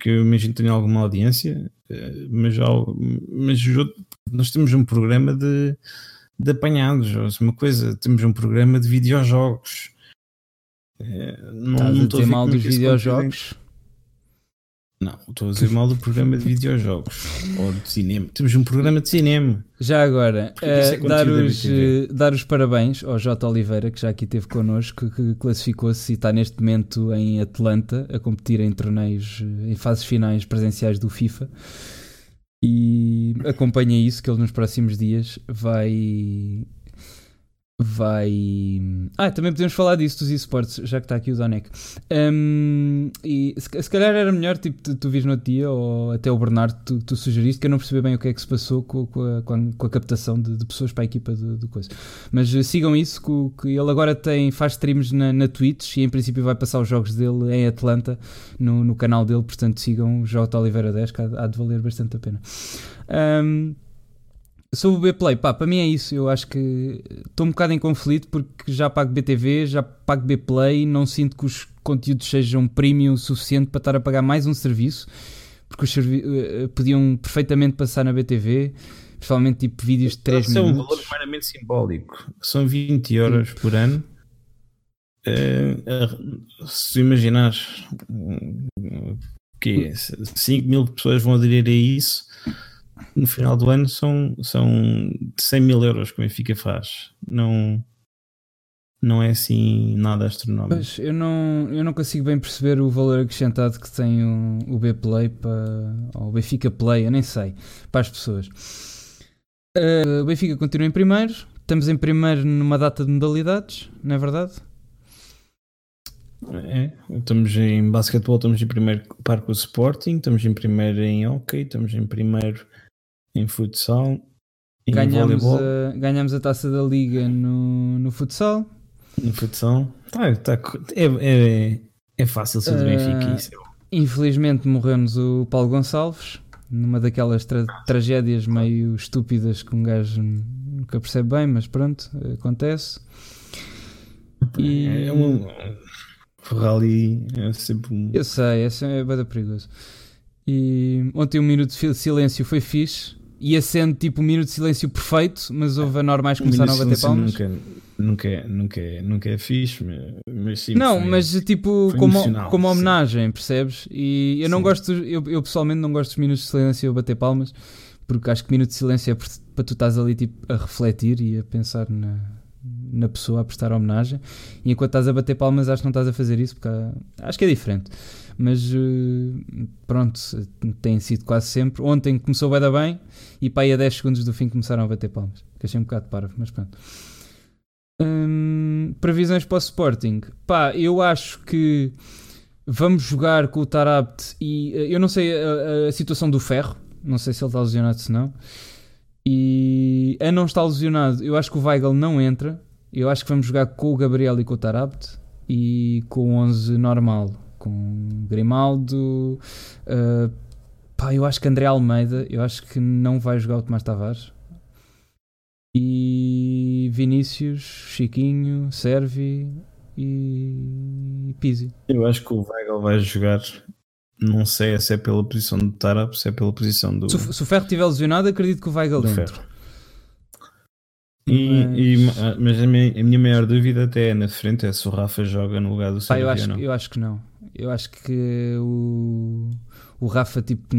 que eu imagino que tenham alguma audiência, eh, mas, há, mas nós temos um programa de, de apanhados, ou uma coisa, temos um programa de videojogos. Eh, não, Estás não a dizer mal dos videojogos? Não, estou a dizer mal do programa de videojogos ou de cinema. Temos um programa de cinema. Já agora, uh, é dar, os, uh, dar os parabéns ao J. Oliveira, que já aqui esteve connosco, que classificou-se e está neste momento em Atlanta a competir em torneios, em fases finais presenciais do FIFA. E acompanha isso, que ele nos próximos dias vai vai. Ah, também podemos falar disso dos esportes, já que está aqui o Donec. Um, e se, se, calhar era melhor tipo, tu, tu vires no dia, ou até o Bernardo, tu, tu sugeriste, que eu não percebi bem o que é que se passou com, com, a, com a, captação de, de, pessoas para a equipa do, do coisa. Mas uh, sigam isso, que, que, ele agora tem, faz streams na, na Twitch e em princípio vai passar os jogos dele em Atlanta no, no canal dele, portanto sigam o J. Oliveira 10, que há, há de valer bastante a pena. Um, Sobre o B-Play, pá, para mim é isso. Eu acho que estou um bocado em conflito porque já pago BTV, já pago B-Play, não sinto que os conteúdos sejam premium o suficiente para estar a pagar mais um serviço, porque os uh, podiam perfeitamente passar na BTV, principalmente tipo vídeos de 3 minutos. É um valor meramente simbólico, são 20 euros Sim. por ano. Uh, se imaginares que 5 mil pessoas vão aderir a isso no final do ano são, são 100 mil euros que o Benfica faz. Não, não é assim nada astronómico. Pois, eu não, eu não consigo bem perceber o valor acrescentado que tem o, o B-Play para, ou o Benfica Play, eu nem sei, para as pessoas. Uh, o Benfica continua em primeiro, estamos em primeiro numa data de modalidades, não é verdade? É, estamos em basquetebol, estamos em primeiro par com o Sporting, estamos em primeiro em hockey, estamos em primeiro em futsal. Ganhamos a, ganhamos a taça da liga no, no futsal. No futsal. Tá, tá, é, é, é fácil ser do uh, Benfica isso. Infelizmente morreu-nos o Paulo Gonçalves numa daquelas tra tragédias meio estúpidas que um gajo nunca percebe bem, mas pronto, acontece. E... É um rally, é sempre um. Eu sei, é, é bem perigoso. E ontem um minuto de silêncio foi fixe. Ia sendo tipo um minuto de silêncio perfeito, mas houve anormais que começaram a bater palmas. Nunca, nunca, é, nunca, é, nunca é fixe, mas sim. Não, foi, mas tipo, como, como homenagem, sim. percebes? E eu sim. não gosto, eu, eu pessoalmente não gosto dos minutos de silêncio a bater palmas, porque acho que minuto de silêncio é para tu estás ali tipo, a refletir e a pensar na, na pessoa, a prestar homenagem. E enquanto estás a bater palmas, acho que não estás a fazer isso, porque acho que é diferente. Mas eh, pronto, tem sido quase sempre. Ontem começou bem, bem e para aí a 10 segundos do fim começaram a bater palmas. Que achei um bocado parvo, mas pronto. Hum, previsões para o Sporting. Pá, eu acho que vamos jogar com o Tarabt e eh, eu não sei a, a, situação do Ferro, não sei se ele está lesionado se não. E a não estar lesionado, eu acho que o Weigl não entra. Eu acho que vamos jogar com o Gabriel e com o Tarabt e com o 11 normal, com Grimaldo. Uh, pá, eu acho que André Almeida, eu acho que não vai jogar o Tomás Tavares. E Vinícius, Chiquinho, Servi e Pizzi. Eu acho que o Weigl vai jogar. Não sei se é pela posição do Tarap, se é pela posição do. Se, se o Ferro estiver lesionado, acredito que o Weigl entre. E, mas... E, mas a, minha, a minha maior dúvida até é na frente é se o Rafa joga no lugar do Sérgio. eu, acho, eu acho que não. Eu acho que o o Rafa tipo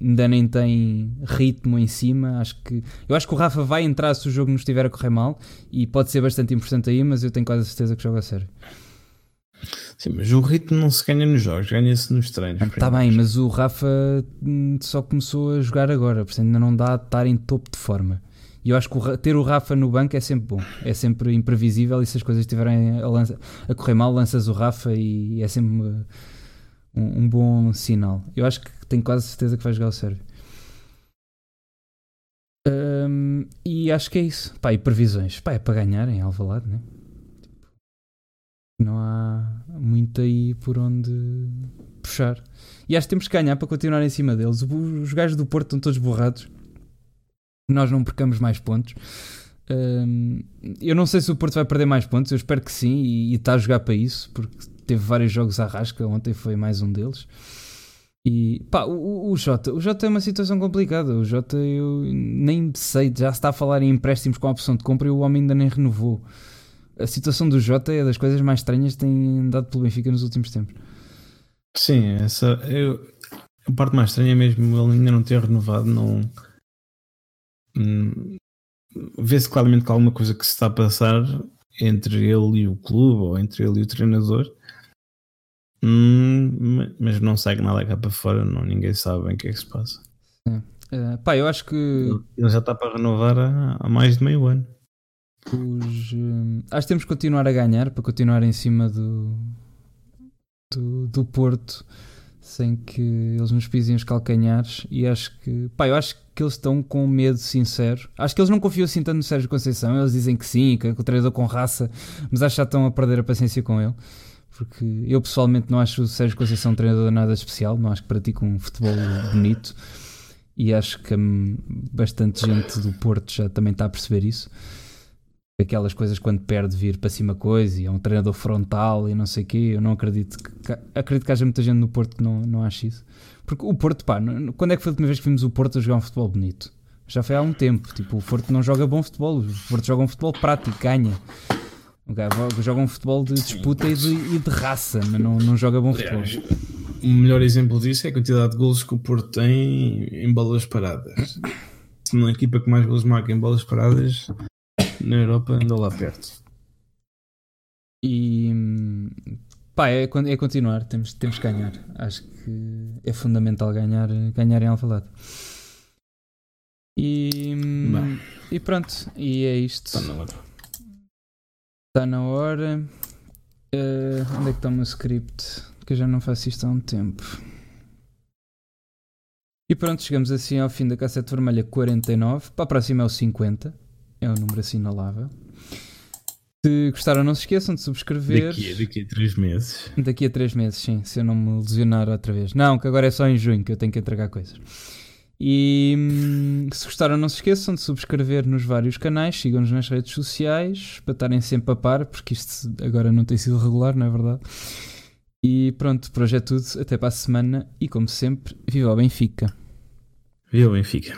ainda nem tem ritmo em cima. Acho que eu acho que o Rafa vai entrar se o jogo não estiver a correr mal e pode ser bastante importante aí, mas eu tenho quase a certeza que joga a sério. Sim, mas o ritmo não se ganha nos jogos, ganha-se nos treinos. Está bem, mas o Rafa hum, só começou a jogar agora, portanto ainda não dá a estar em topo de forma. E eu acho que ter o Rafa no banco é sempre bom, é sempre imprevisível e se as coisas estiverem a, lança, a correr mal, lanças o Rafa e é sempre um, um, bom sinal. Eu acho que tenho quase certeza que vai jogar o Sérvio. Um, e acho que é isso. Pá, e previsões? Pá, é para ganhar em Alvalade, né? Não há muito aí por onde puxar. E acho que temos que ganhar para continuar em cima deles. Os gajos do Porto estão todos borrados. Nós não percamos mais pontos. Eu não sei se o Porto vai perder mais pontos. Eu espero que sim. E, e está a jogar para isso. Porque teve vários jogos à rasca, ontem foi mais um deles. E pá, o, o Jota, o Jota é uma situação complicada. O Jota eu nem sei, já se está a falar em empréstimos com a opção de compra e o homem ainda nem renovou. A situação do Jota é das coisas mais estranhas que tem dado pelo Benfica nos últimos tempos. Sim, essa eu, a parte mais estranha é mesmo ele ainda não ter renovado, não hum, vê-se claramente que há alguma coisa que se está a passar entre ele e o clube ou entre ele e o treinador Hum, mas não segue nada cá para fora, não, ninguém sabe bem o que é que se passa. Uh, pá, eu acho que. Ele já está para renovar há, há mais de meio ano. Os, uh, acho que temos que continuar a ganhar para continuar em cima do, do, do Porto sem que eles nos pisem os calcanhares. E acho que, pá, eu acho que eles estão com medo sincero. Acho que eles não confiam assim tanto no Sérgio Conceição. Eles dizem que sim, que, que o treinador com raça, mas acho que já estão a perder a paciência com ele porque eu pessoalmente não acho o Sérgio Conceição um treinador nada especial, não acho que pratique um futebol bonito e acho que hum, bastante gente do Porto já também está a perceber isso. Aquelas coisas quando perde vir para cima coisa e é um treinador frontal e não sei o quê, eu não acredito que, acredito que haja muita gente no Porto que não, não acha isso. Porque o Porto, pá, quando é que foi a última vez que vimos o Porto a jogar um futebol bonito? Já foi há um tempo. Tipo, o Porto não joga bom futebol, o Porto joga um futebol prático, ganha. Joga um futebol de disputa e de, e de raça, mas não, não joga bom futebol. O melhor exemplo disso é a quantidade de golos que o Porto tem em bolas paradas. Se uma equipa que mais golos marca em bolas paradas na Europa anda lá perto. E pá, é, é continuar, temos, temos que ganhar. Acho que é fundamental ganhar, ganhar em Alvalade. E, e pronto, e é isto. Está na hora. Está na hora. Uh, onde é que está o meu script? Que eu já não faço isto há um tempo. E pronto, chegamos assim ao fim da cassete vermelha 49. Para a próxima é o 50. É um número assinalável. Se gostaram, não se esqueçam de subscrever. Daqui, daqui a 3 meses. Daqui a 3 meses, sim. Se eu não me lesionar outra vez. Não, que agora é só em junho que eu tenho que entregar coisas. E hum, se gostaram, não se esqueçam de subscrever nos vários canais, sigam-nos nas redes sociais para estarem sempre a par, porque isto agora não tem sido regular, não é verdade? E pronto, por hoje é tudo. Até para a semana e, como sempre, viva o Benfica! Viva o Benfica!